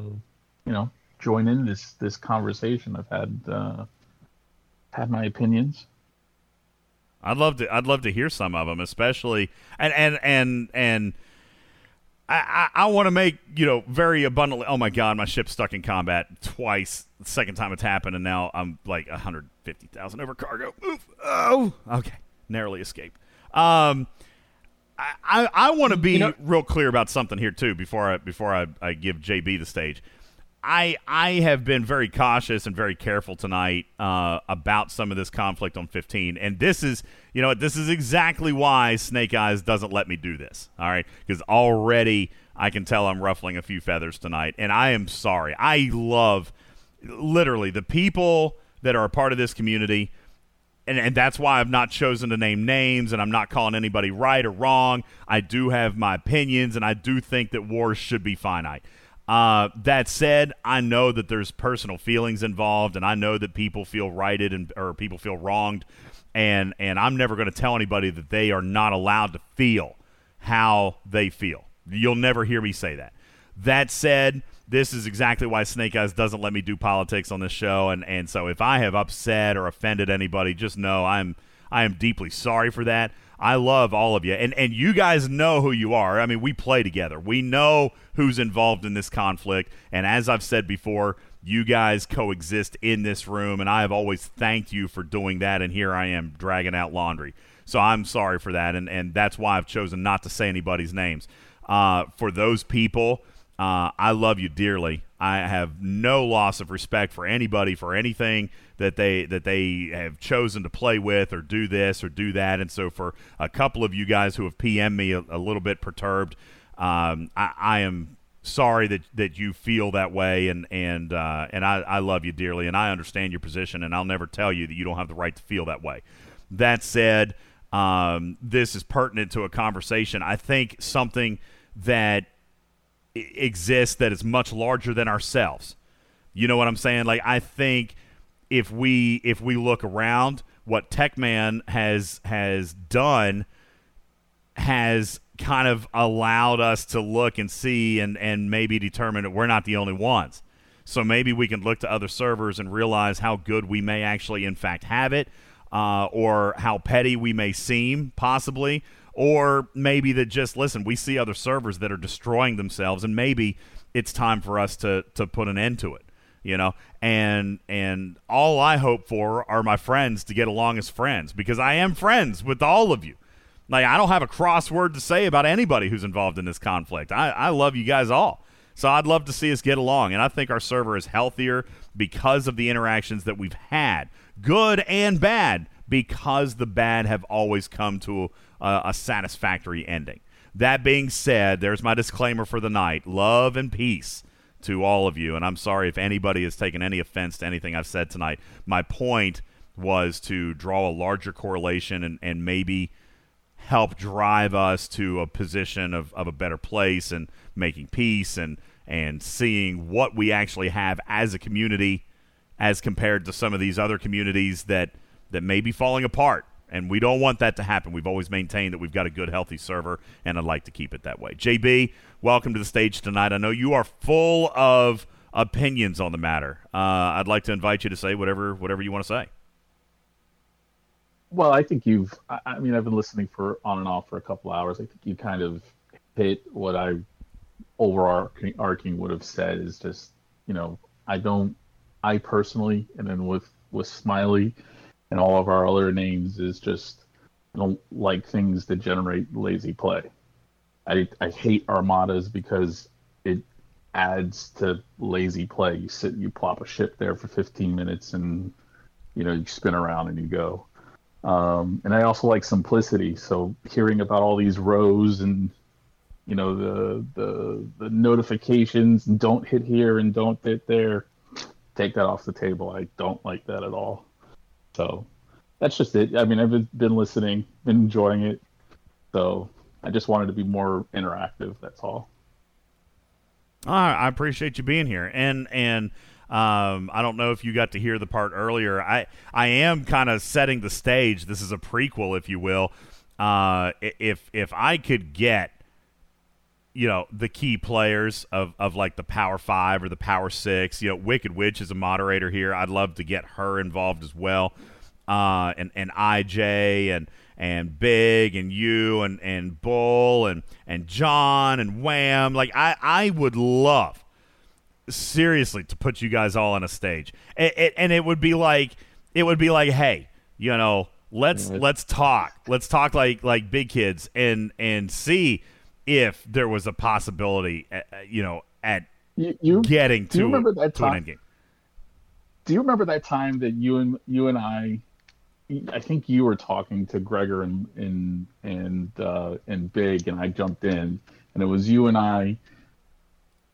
you know, join in this this conversation. I've had uh, had my opinions. I'd love to. I'd love to hear some of them, especially and and and and. I, I, I want to make you know very abundantly. Oh my God, my ship's stuck in combat twice. The second time it's happened, and now I'm like 150,000 over cargo. Oof. Oh, okay, narrowly escaped. Um, I I, I want to be You know- real clear about something here too before I before I, I give JB the stage. I I have been very cautious and very careful tonight uh, about some of this conflict on 15, and this is you know this is exactly why Snake Eyes doesn't let me do this. All right, because already I can tell I'm ruffling a few feathers tonight, and I am sorry. I love literally the people that are a part of this community. And, and that's why I've not chosen to name names and I'm not calling anybody right or wrong. I do have my opinions and I do think that wars should be finite. Uh, that said, I know that there's personal feelings involved, and I know that people feel righted and or people feel wronged, and and I'm never going to tell anybody that they are not allowed to feel how they feel. You'll never hear me say that. That said, this is exactly why Snake Eyes doesn't let me do politics on this show, and and so if I have upset or offended anybody, just know I'm I am deeply sorry for that. I love all of you, and and you guys know who you are. I mean, we play together. We know who's involved in this conflict, and as I've said before, you guys coexist in this room, and I have always thanked you for doing that. And here I am dragging out laundry. So I'm sorry for that, and and that's why I've chosen not to say anybody's names. Uh, for those people, uh, I love you dearly. I have no loss of respect for anybody for anything that they that they have chosen to play with or do this or do that. And so, for a couple of you guys who have PM'd me a, a little bit perturbed, um, I, I am sorry that, that you feel that way. And and uh, and I, I love you dearly, and I understand your position, and I'll never tell you that you don't have the right to feel that way. That said, um, this is pertinent to a conversation. I think something that exists that is much larger than ourselves. You know what I'm saying? Like I think if we if we look around, what TechMan has has done has kind of allowed us to look and see and and maybe determine that we're not the only ones. So maybe we can look to other servers and realize how good we may actually in fact have it, uh, or how petty we may seem possibly, or maybe that just listen, we see other servers that are destroying themselves, and maybe it's time for us to to put an end to it you know? And and all i hope for are my friends to get along as friends because i am friends with all of you. Like i don't have a crossword to say about anybody who's involved in this conflict. I, I love you guys all. So i'd love to see us get along and i think our server is healthier because of the interactions that we've had good and bad because the bad have always come to a, a satisfactory ending that being said there's my disclaimer for the night love and peace to all of you. And I'm sorry if anybody has taken any offense to anything I've said tonight. My point was to draw a larger correlation and, and maybe help drive us to a position of, of a better place and making peace and, and seeing what we actually have as a community as compared to some of these other communities that, that may be falling apart. And we don't want that to happen. We've always maintained that we've got a good, healthy server, and I'd like to keep it that way. JB, welcome to the stage tonight. I know you are full of opinions on the matter. Uh, I'd like to invite you to say whatever whatever you want to say. Well, I think you've. I, mean, I've been listening for on and off for a couple hours. I think you kind of hit what I overarching would have said is just you know I don't I personally and then with with Smiley and all of our other names is just don't like things that generate lazy play. I I hate armadas because it adds to lazy play. You sit you plop a ship there for 15 minutes and you know you spin around and you go. Um, and I also like simplicity. So hearing about all these rows and you know the the the notifications don't hit here and don't hit there, take that off the table. I don't like that at all. So that's just it. I mean, I've been, listening, been enjoying it. So I just wanted to be more interactive. That's all. Right, I appreciate you being here, and and um, I don't know if you got to hear the part earlier. I I am kind of setting the stage. This is a prequel, if you will. Uh, if if I could get you know the key players of, of like the power five or the power six. You know wicked witch is a moderator here. I'd love to get her involved as well. Uh, and and ij and and big and you and and bull and and john and wham. Like i i would love seriously to put you guys all on a stage. And, and it would be like it would be like hey you know let's let's talk. Let's talk like like big kids and and see if there was a possibility, uh, you know, at you, you getting do you to, remember that to an time? end game. Do you remember that time that you and you and I? I think you were talking to Gregor and and and uh, and Big, and I jumped in, and it was you and I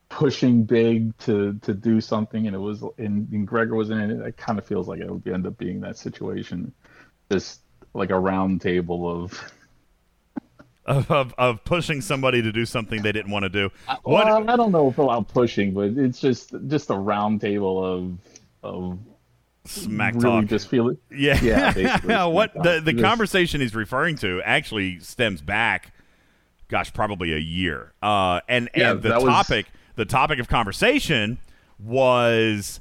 pushing Big to to do something, and it was and, and Gregor was in it. It kind of feels like it would end up being that situation, just like a round table of. Of, of, of pushing somebody to do something they didn't want to do. Well, I don't know about pushing, but it's just just a round table of of smack really talk. just feel it. Yeah. Yeah, basically, <laughs> what the the Just- conversation he's referring to actually stems back, gosh, probably a year. Uh, and Yeah, and the that was- topic the topic of conversation was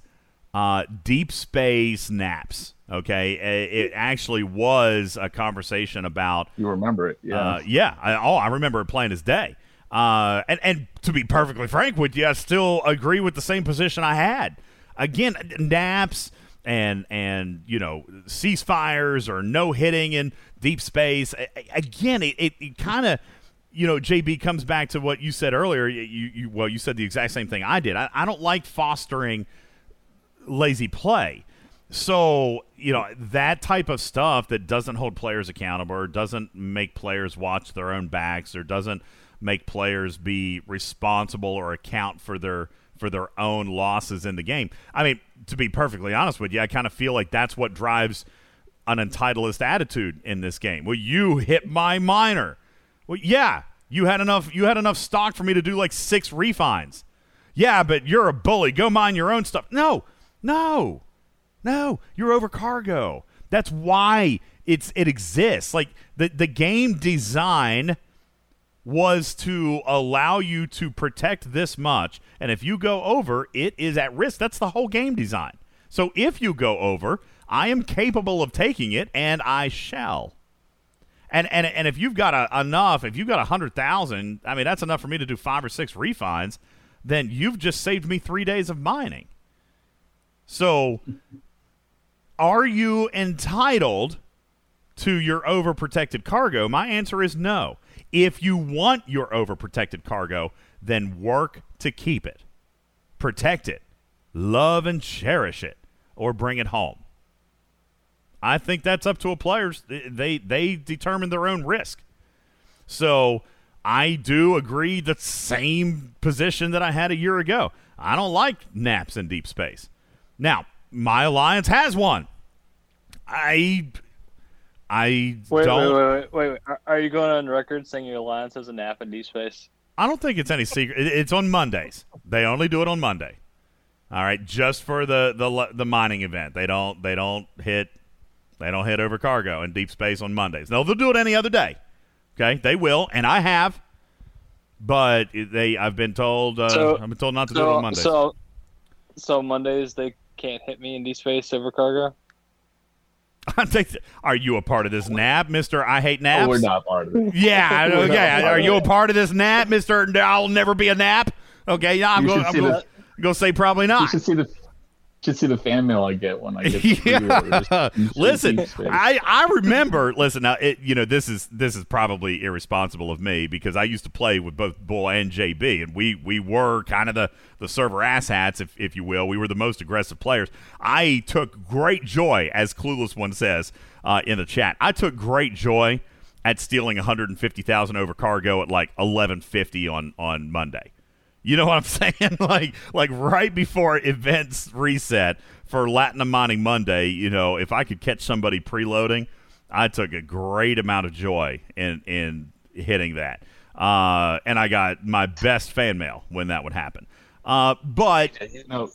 uh, deep space naps. Okay, Uh, it actually was a conversation about You remember it, yeah. uh, yeah. I, oh, I remember it plain as day. Uh, and and to be perfectly frank with you, I still agree with the same position I had. Again, naps and and you know ceasefires or no hitting in deep space. Again, it, it, it kind of you know JB comes back to what you said earlier. You, you well, you said the exact same thing I did. I, I don't like fostering lazy play. So, you know, that type of stuff that doesn't hold players accountable or doesn't make players watch their own backs or doesn't make players be responsible or account for their for their own losses in the game. I mean, to be perfectly honest with you, I kind of feel like that's what drives an entitleist attitude in this game. Well, you hit my minor. Well, yeah, you had enough you had enough stock for me to do like six refines. Yeah, but you're a bully. Go mine your own stuff. No. No. No, you're over cargo. That's why it's it exists. Like the the game design was to allow you to protect this much, and if you go over, it is at risk. That's the whole game design. So if you go over, I am capable of taking it, and I shall. And and and if you've got a, enough, if you've got a hundred thousand, I mean that's enough for me to do five or six refines. Then you've just saved me three days of mining. So, are you entitled to your overprotected cargo? My answer is no. If you want your overprotected cargo, then work to keep it, protect it, love and cherish it, or bring it home. I think that's up to a players. They they determine their own risk. So I do agree the same position that I had a year ago. I don't like naps in deep space. Now, my alliance has one. I I Wait, don't wait, wait, wait, wait. Are- Are you going on record saying your alliance has a nap in deep space? I don't think it's any secret. It- It's on Mondays. They only do it on Monday. All right, just for the the the mining event. They don't they don't hit they don't hit over cargo in deep space on Mondays. No, they'll do it any other day. Okay, they will, and I have. But they, I've been told, uh, So- I've been told not to do it on Mondays. so, so Mondays they can't hit me in deep space over cargo. <laughs> I think that- Are you a part of this nap, Mister? I hate naps. Oh, we're not part of it. <laughs> Yeah, I We're okay. Are you a part of this nap, Mister? I'll never be a nap. Okay, yeah, I'm going. should I'm see going the- to say probably You not. should see the should see the fan mail I get when I get <laughs> the Yeah. pre-orders. You should listen. I, I remember. Listen, now it, you know this is this is probably irresponsible of me because I used to play with both Bull and JB, and we we were kind of the the server asshats, if if you will. We were the most aggressive players. I took great joy, as Clueless One says uh, in the chat. I took great joy at stealing 150,000 over cargo at like 11:50 on on Monday. You know what I'm <laughs> saying? like like right before events reset for Latin Mining Monday, you know, if I could catch somebody preloading, I took a great amount of joy in in hitting that. Uh, and I got my best fan mail when that would happen. Uh, but you know,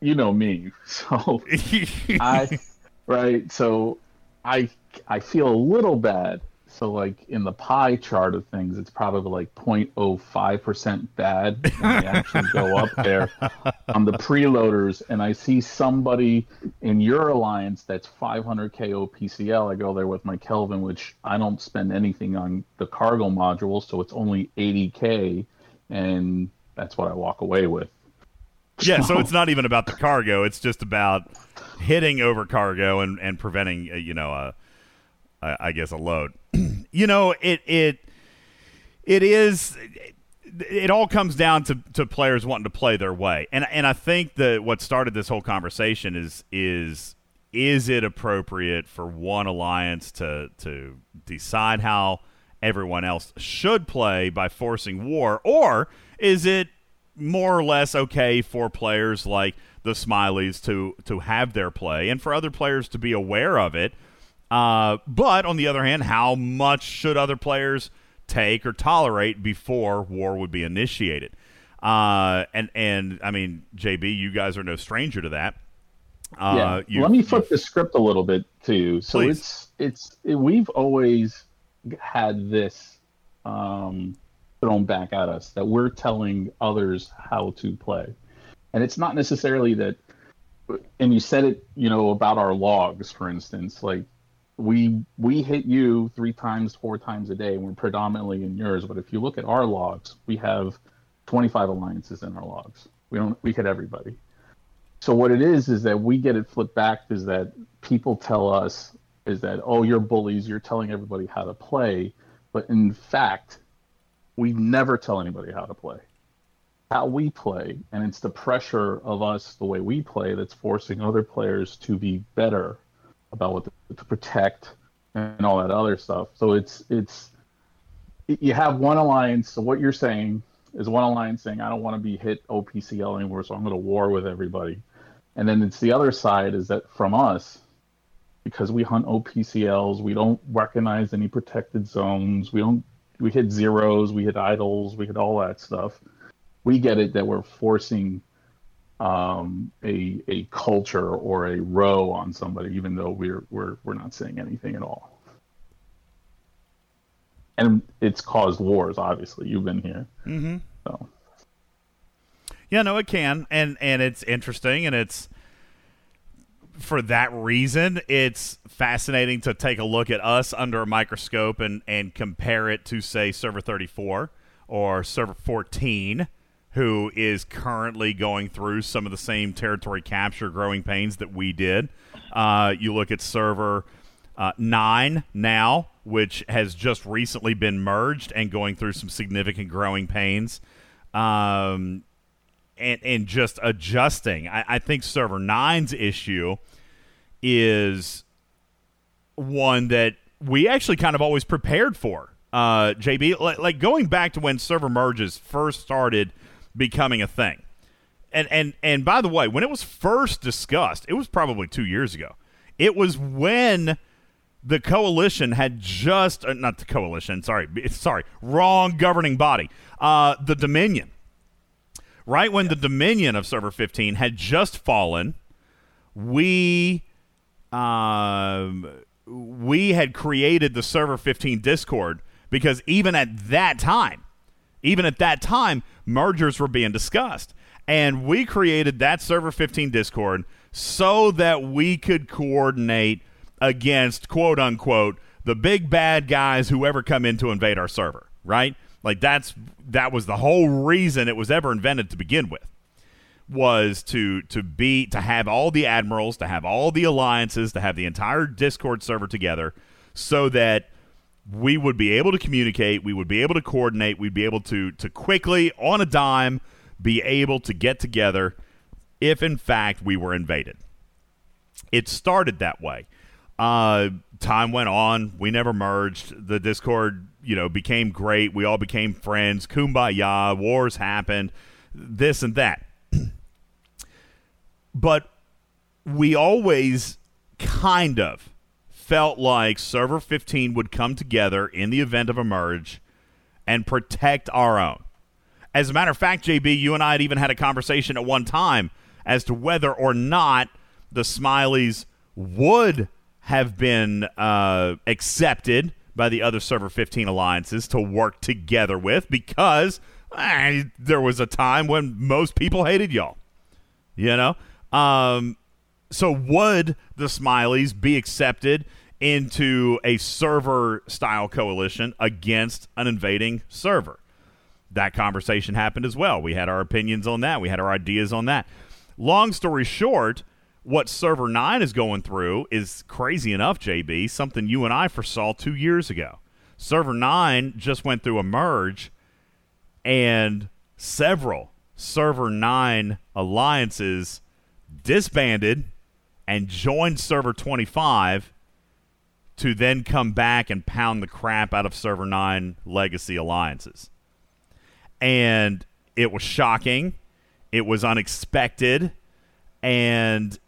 you know me, <laughs> so <laughs> I right. So I I feel a little bad. So like in the pie chart of things, it's probably like 0.05 percent bad when I actually go up there <laughs> on the preloaders, and I see somebody in your alliance that's 500 KO PCL. I go there with my Kelvin, which I don't spend anything on the cargo module, so it's only 80k, and that's what I walk away with. yeah, so <laughs> it's not even about the cargo; it's just about hitting over cargo and and preventing, uh, you know, a I I guess a load. <clears throat> you know, it it it is. It all comes down to, to players wanting to play their way, and and I think that what started this whole conversation is is is it appropriate for one alliance to to decide how everyone else should play by forcing war, or is it more or less okay for players like the Smileys to to have their play, and for other players to be aware of it? Uh, but on the other hand, how much should other players take or tolerate before war would be initiated? Uh, and and I mean, JB, you guys are no stranger to that. Uh, yeah. you- Let me flip the script a little bit to you. So Please. it's it's it, we've always had this um, thrown back at us that we're telling others how to play, and it's not necessarily that. And you said it, you know, about our logs, for instance, like we we hit you three times, four times a day, we're predominantly in yours. But if you look at our logs, we have 25 alliances in our logs. We don't we hit everybody. So what it is is that we get it flipped back is that people tell us is that oh you're bullies you're telling everybody how to play, but in fact we never tell anybody how to play. How we play, and it's the pressure of us the way we play that's forcing other players to be better about what to, to protect and all that other stuff. So it's it's you have one alliance. So what you're saying is one alliance saying I don't want to be hit OPCL anymore, so I'm going to war with everybody. And then it's the other side is that from us, because we hunt OPCLs, we don't recognize any protected zones. We don't we hit zeros, we hit idols, we hit all that stuff. We get it that we're forcing um, a a culture or a row on somebody, even though we're we're we're not saying anything at all. And it's caused wars. Obviously, you've been here, Mm-hmm. so Yeah, no, it can, and and it's interesting, and it's for that reason, it's fascinating to take a look at us under a microscope and and compare it to say Server 34 or Server 14, who is currently going through some of the same territory capture growing pains that we did. Uh, you look at Server uh, 9 now, which has just recently been merged and going through some significant growing pains. Um, and and just adjusting. I, I think Server 9's issue is one that we actually kind of always prepared for. Uh, JB, like, like going back to when server merges first started becoming a thing. And and and by the way, when it was first discussed, it was probably 2 years ago. It was when the coalition had just uh, not the coalition, sorry, sorry, wrong governing body. Uh, the Dominion right when the dominion of server 15 had just fallen we um we had created the server 15 discord because even at that time even at that time mergers were being discussed and we created that server 15 discord so that we could coordinate against quote unquote the big bad guys who ever come in to invade our server, right? Like that's that was the whole reason it was ever invented to begin with was to to be to have all the admirals, to have all the alliances, to have the entire Discord server together so that we would be able to communicate, we would be able to coordinate, we'd be able to to quickly on a dime be able to get together if in fact we were invaded. It started that way. Uh, time went on. We never merged. The Discord, you know, became great. We all became friends. Kumbaya. Wars happened. This and that. <clears throat> but we always kind of felt like Server 15 would come together in the event of a merge and protect our own. As a matter of fact, JB, you and I had even had a conversation at one time as to whether or not the Smileys would have been uh, accepted by the other Server 15 alliances to work together with because eh, there was a time when most people hated y'all. You know? Um, so would the Smileys be accepted into a server style coalition against an invading server? That conversation happened as well. We had our opinions on that. We had our ideas on that. Long story short, what Server 9 is going through is crazy enough, JB, something you and I foresaw two years ago. Server 9 just went through a merge, and several Server 9 alliances disbanded and joined Server 25 to then come back and pound the crap out of Server 9 legacy alliances. And it was shocking. It was unexpected. And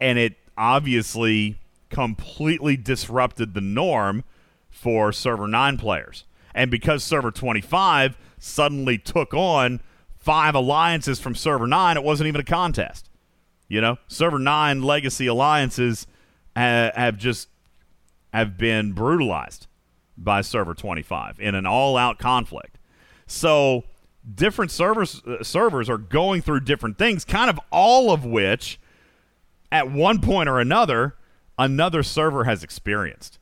and it obviously completely disrupted the norm for server 9 players. And because server 25 suddenly took on five alliances from server 9, it wasn't even a contest. You know, server 9 legacy alliances ha- have just have been brutalized by server 25 in an all-out conflict. So, different servers uh, servers are going through different things, kind of all of which at one point or another, another server has experienced,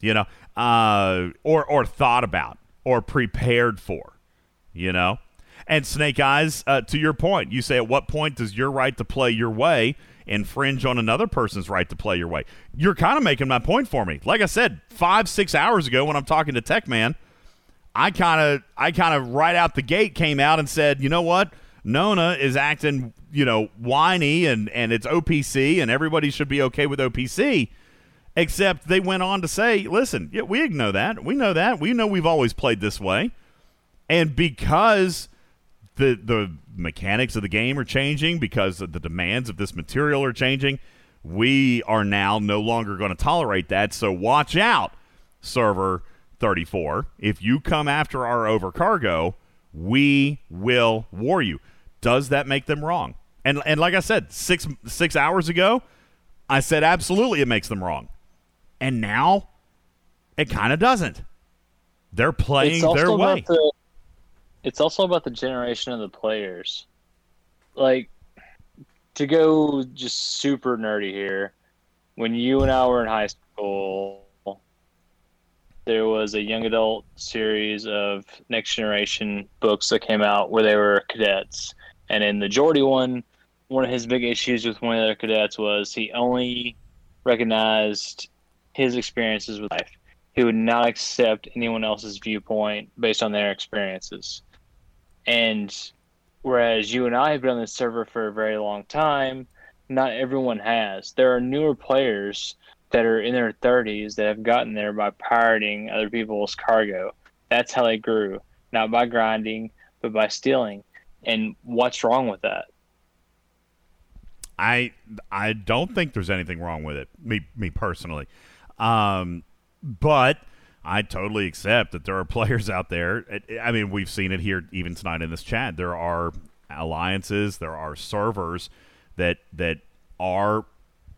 you know, uh, or or thought about or prepared for, you know. And Snake Eyes, uh, to your point, you say at what point does your right to play your way infringe on another person's right to play your way? You're kind of making my point for me. Like I said, five six hours ago when I'm talking to Tech Man, I kind of I kind of right out the gate came out and said, you know what, Nona is acting you know, whiny and, and it's OPC and everybody should be okay with OPC. Except they went on to say, listen, yeah, we know that. We know that. We know we've always played this way. And because the the mechanics of the game are changing, because the demands of this material are changing, we are now no longer going to tolerate that. So watch out, server 34. If you come after our overcargo, we will war you. Does that make them wrong? And and like I said, six six hours ago, I said absolutely it makes them wrong. And now it kind of doesn't. They're playing their way. The, it's also about the generation of the players. Like to go just super nerdy here, when you and I were in high school, there was a young adult series of next generation books that came out where they were cadets. And in the Geordi one, one of his big issues with one of the cadets was he only recognized his experiences with life. He would not accept anyone else's viewpoint based on their experiences. And whereas you and I have been on this server for a very long time, not everyone has. There are newer players that are in their 30s that have gotten there by pirating other people's cargo. That's how they grew, not by grinding, but by stealing. And what's wrong with that? I I don't think there's anything wrong with it. Me me personally, um, but I totally accept that there are <laughs> players out there. I mean, we've seen it here even tonight in this chat. There are alliances, there are servers that that are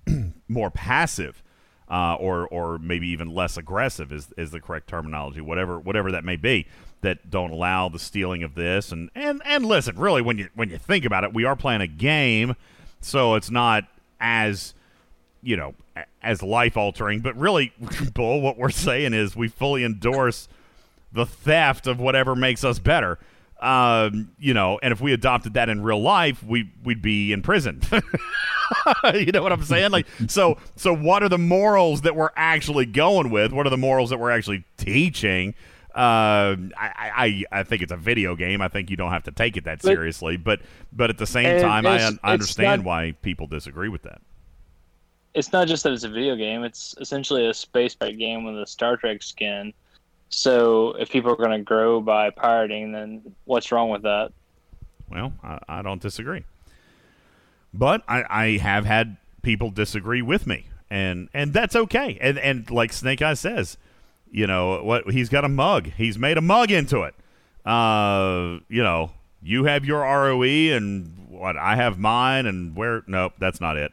<clears throat> more passive. Uh, or, or maybe even less aggressive is, is the correct terminology, whatever whatever that may be, that don't allow the stealing of this and, and, and listen, really when you when you think about it, we are playing a game so it's not as you know, as life altering. But really, <laughs> Bull, what we're saying is we fully endorse the theft of whatever makes us better. Um, you know, and if we adopted that in real life, we we'd be in prison. <laughs> you know what I'm saying? Like, so so what are the morals that we're actually going with? What are the morals that we're actually teaching? Uh, I, I I think it's a video game. I think you don't have to take it that seriously. But but at the same time, I, un- I understand not- why people disagree with that. It's not just that it's a video game; it's essentially a space pirate game with a Star Trek skin. So if people are going to grow by pirating, then what's wrong with that? Well, I, I don't disagree. But I, I have had people disagree with me, and and that's okay. And and like Snake Eye says, you know what? He's got a mug. He's made a mug into it. Uh, you know, you have your ROE, and what I have mine, and where? Nope, that's not it.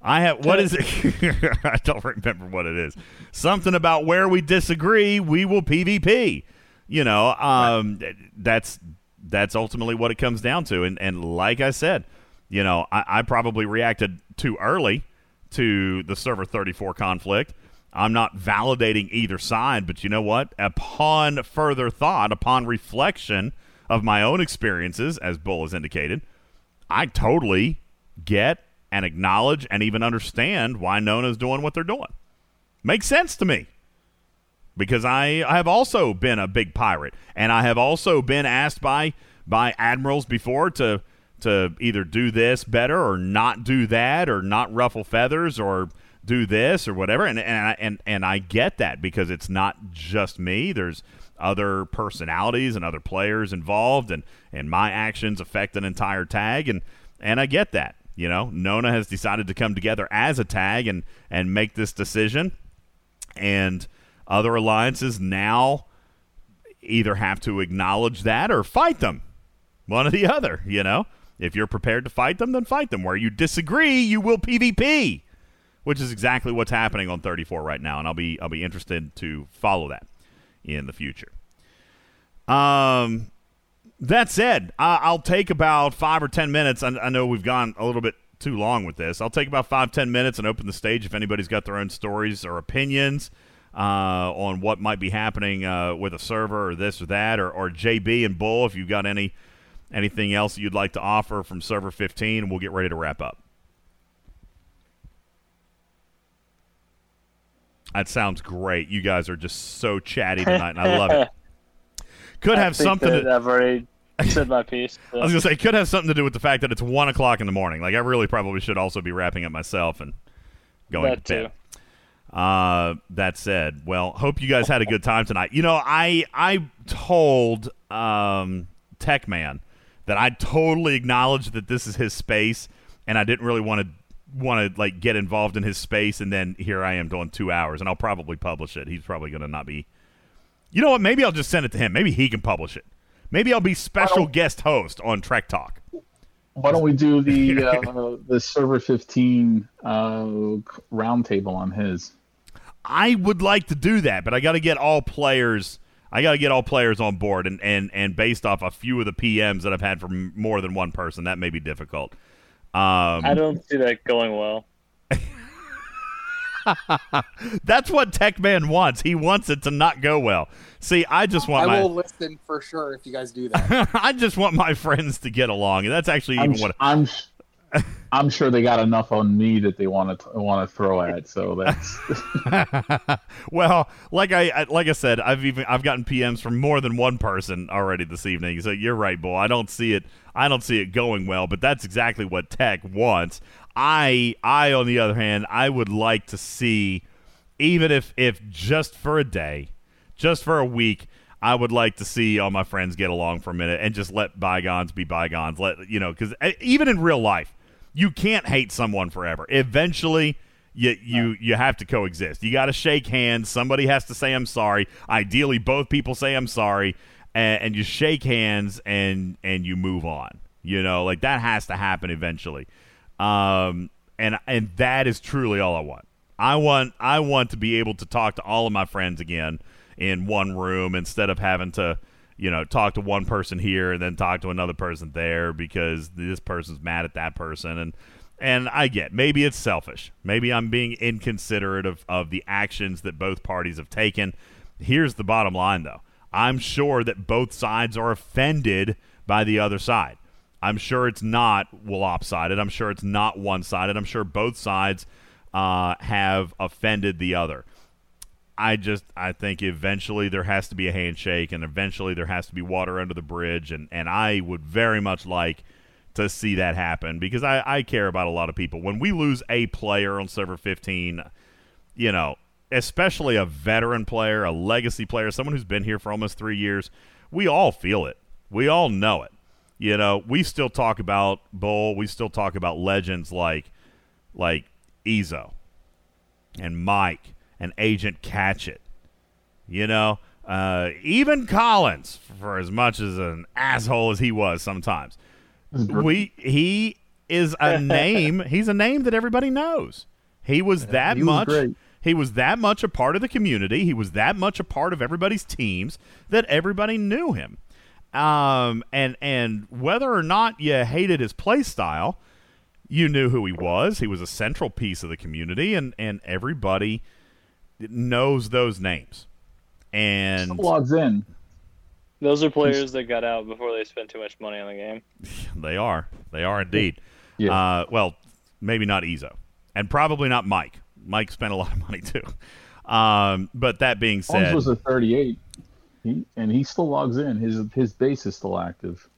I have what is it? <laughs> <laughs> I don't remember what it is. Something about where we disagree, we will PvP. You know, um, that's that's ultimately what it comes down to. And and like I said, you know, I, I probably reacted too early to the server 34 conflict. I'm not validating either side, but you know what? Upon further thought, upon reflection of my own experiences, as Bull has indicated, I totally get and acknowledge and even understand why Nona's doing what they're doing. Makes sense to me. Because I, I have also been a big pirate, and I have also been asked by by admirals before to to either do this better or not do that or not ruffle feathers or do this or whatever and and I, and and I get that because it's not just me there's other personalities and other players involved and and my actions affect an entire tag and and I get that you know Nona has decided to come together as a tag and and make this decision. And other alliances now either have to acknowledge that or fight them one or the other you know. If you're prepared to fight them then fight them. Where you disagree you will pvp which is exactly what's happening on 34 right now and i'll be i'll be interested to follow that in the future. Um that said I, i'll take about five or ten minutes. I, I know we've gone a little bit too long with this. I'll take about five ten minutes and open the stage if anybody's got their own stories or opinions uh, on what might be happening uh, with a server or this or that or, or jb and bull if you've got any anything else you'd like to offer from server 15 and we'll get ready to wrap up. That sounds great. You guys are just so chatty tonight and i love it <laughs> could I have something that to, I've already said my piece. <laughs> I was gonna say, could have something to do with the fact that it's one o'clock in the morning. Like I really probably should also be wrapping up myself and going That to bed. Uh, that said, well, hope you guys had a good time tonight. You know, I I told um, Tech Man that I totally acknowledge that this is his space, and I didn't really want to want to like get involved in his space, and then here I am doing two hours, and I'll probably publish it. He's probably gonna not be. You know what? Maybe I'll just send it to him. Maybe he can publish it. Maybe I'll be special guest host on Trek Talk. Why don't we do the <laughs> uh, the server 15 uh, roundtable on his? I would like to do that, but I got to get all players. I got to get all players on board, and, and and based off a few of the PMs that I've had from more than one person, that may be difficult. Um, I don't see that going well. <laughs> that's what Tech Man wants. He wants it to not go well. See, I just want I my will listen for sure if you guys do that. <laughs> I just want my friends to get along, and that's actually I'm, even what I'm I'm sure they got enough on me that they want to want to throw at. So that's <laughs> well, like I, like I said, I've even I've gotten PMs from more than one person already this evening. So you're right, Bull. I don't see it. I don't see it going well, but that's exactly what Tech wants. I I on the other hand, I would like to see, even if if just for a day, just for a week. I would like to see all my friends get along for a minute and just let bygones be bygones. Let you know, because eh, even in real life, you can't hate someone forever. Eventually, you you you have to coexist. You got to shake hands. Somebody has to say I'm sorry. Ideally, both people say I'm sorry, and, and you shake hands and and you move on. You know, like that has to happen eventually. Um, and and that is truly all I want. I want I want to be able to talk to all of my friends again in one room instead of having to you know, talk to one person here and then talk to another person there because this person's mad at that person and and I get maybe it's selfish. Maybe I'm being inconsiderate of, of the actions that both parties have taken. Here's the bottom line though. I'm sure that both sides are offended by the other side. I'm sure it's not lopsided. I'm sure it's not one sided. I'm sure both sides uh, have offended the other. I just I think eventually there has to be a handshake and eventually there has to be water under the bridge and, and I would very much like to see that happen because I, I care about a lot of people. When we lose a player on server 15, you know, especially a veteran player, a legacy player, someone who's been here for almost three years, we all feel it. We all know it. You know, we still talk about Bull. We still talk about legends like like Ezo and Mike and Agent Catchit. You know, uh, even Collins, for as much as an asshole as he was sometimes, we he is a name. <laughs> He's a name that everybody knows. He was that he was much. great. He was that much a part of the community. He was that much a part of everybody's teams that everybody knew him. Um, and and whether or not you hated his play style, you knew who he was. He was a central piece of the community, and and everybody knows those names. And Still logs in. Those are players that got out before they spent too much money on the game. <sighs> they are, they are indeed. Yeah. Uh, well, maybe not Ezo, and probably not Mike. Mike spent a lot of money too. Um, but that being Holmes said, was a 38, he, and he still logs in. His his base is still active.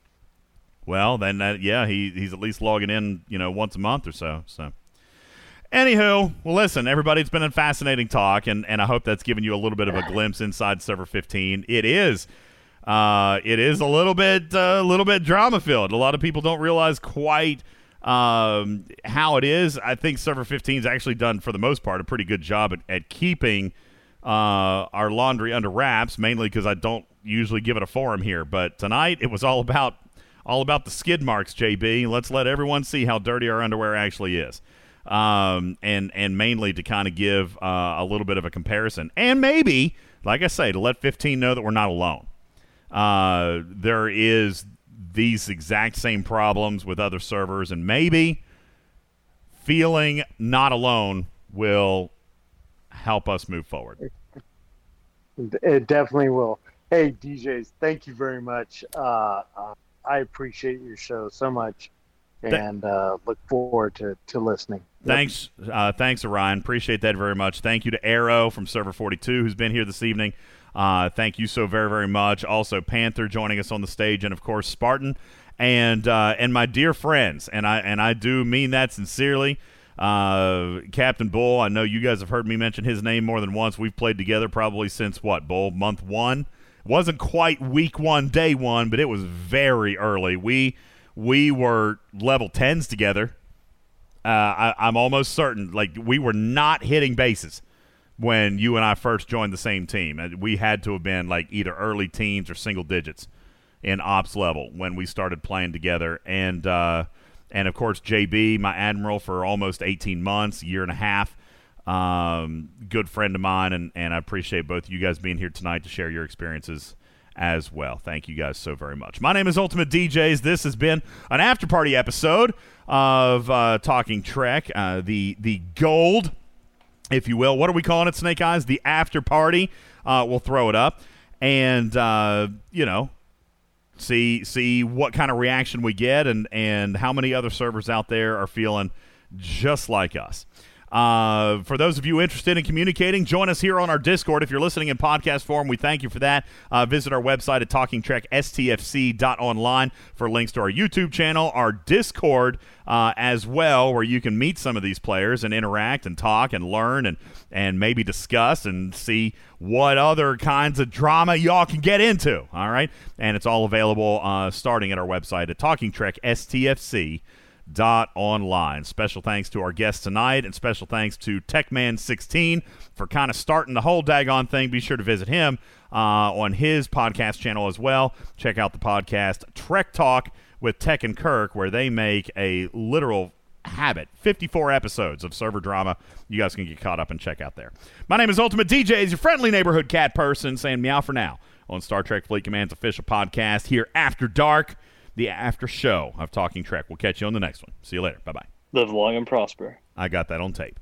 Well, then that yeah, he he's at least logging in, you know, once a month or so. So, anywho, well, listen, everybody, it's been a fascinating talk, and and I hope that's given you a little bit of a glimpse inside Server 15. It is. Uh, it is a little bit, a uh, little bit drama filled. A lot of people don't realize quite um, how it is. I think Server 15 has actually done, for the most part, a pretty good job at, at keeping uh, our laundry under wraps. Mainly because I don't usually give it a forum here, but tonight it was all about all about the skid marks, JB. Let's let everyone see how dirty our underwear actually is. Um, and and mainly to kind of give uh, a little bit of a comparison, and maybe, like I say, to let 15 know that we're not alone. Uh, there is these exact same problems with other servers, and maybe feeling not alone will help us move forward. It definitely will. Hey, DJs, thank you very much. Uh, uh, I appreciate your show so much, and uh, look forward to, to listening. Thanks, uh, thanks, Orion. Appreciate that very much. Thank you to Arrow from Server 42, who's been here this evening. Uh, thank you so very, very much. Also, Panther joining us on the stage, and of course, Spartan, and uh, and my dear friends, and I and I do mean that sincerely. Uh, Captain Bull, I know you guys have heard me mention his name more than once. We've played together probably since what Bull month one. wasn't quite week one, day one, but it was very early. We we were level tens together. Uh, I, I'm almost certain, like we were not hitting bases when you and I first joined the same team. We had to have been like either early teens or single digits in ops level when we started playing together. And uh, and of course JB, my admiral for almost 18 months, year and a half. Um, good friend of mine, and, and I appreciate both of you guys being here tonight to share your experiences as well. Thank you guys so very much. My name is Ultimate DJs. This has been an after party episode of uh, Talking Trek, uh, the the gold if you will. What are we calling it, Snake Eyes? The after party. Uh, we'll throw it up, and uh, you know, see see what kind of reaction we get, and and how many other servers out there are feeling just like us. Uh, for those of you interested in communicating, join us here on our Discord. If you're listening in podcast form, we thank you for that. Uh, visit our website at talkingtrekstfc.online for links to our YouTube channel, our Discord uh, as well, where you can meet some of these players and interact and talk and learn and, and maybe discuss and see what other kinds of drama y'all can get into. All right. And it's all available uh, starting at our website at Talking Trek STFC dot online. Special thanks to our guest tonight, and special thanks to Techman16 for kind of starting the whole daggone thing. Be sure to visit him uh, on his podcast channel as well. Check out the podcast Trek Talk with Tech and Kirk, where they make a literal habit 54 episodes of server drama you guys can get caught up and check out there my name is ultimate dj djs your friendly neighborhood cat person saying meow for now on Star Trek Fleet Command's official podcast here after dark, the after show of Talking Trek. We'll catch you on the next one. See you later. Bye bye. Live long and prosper. I got that on tape.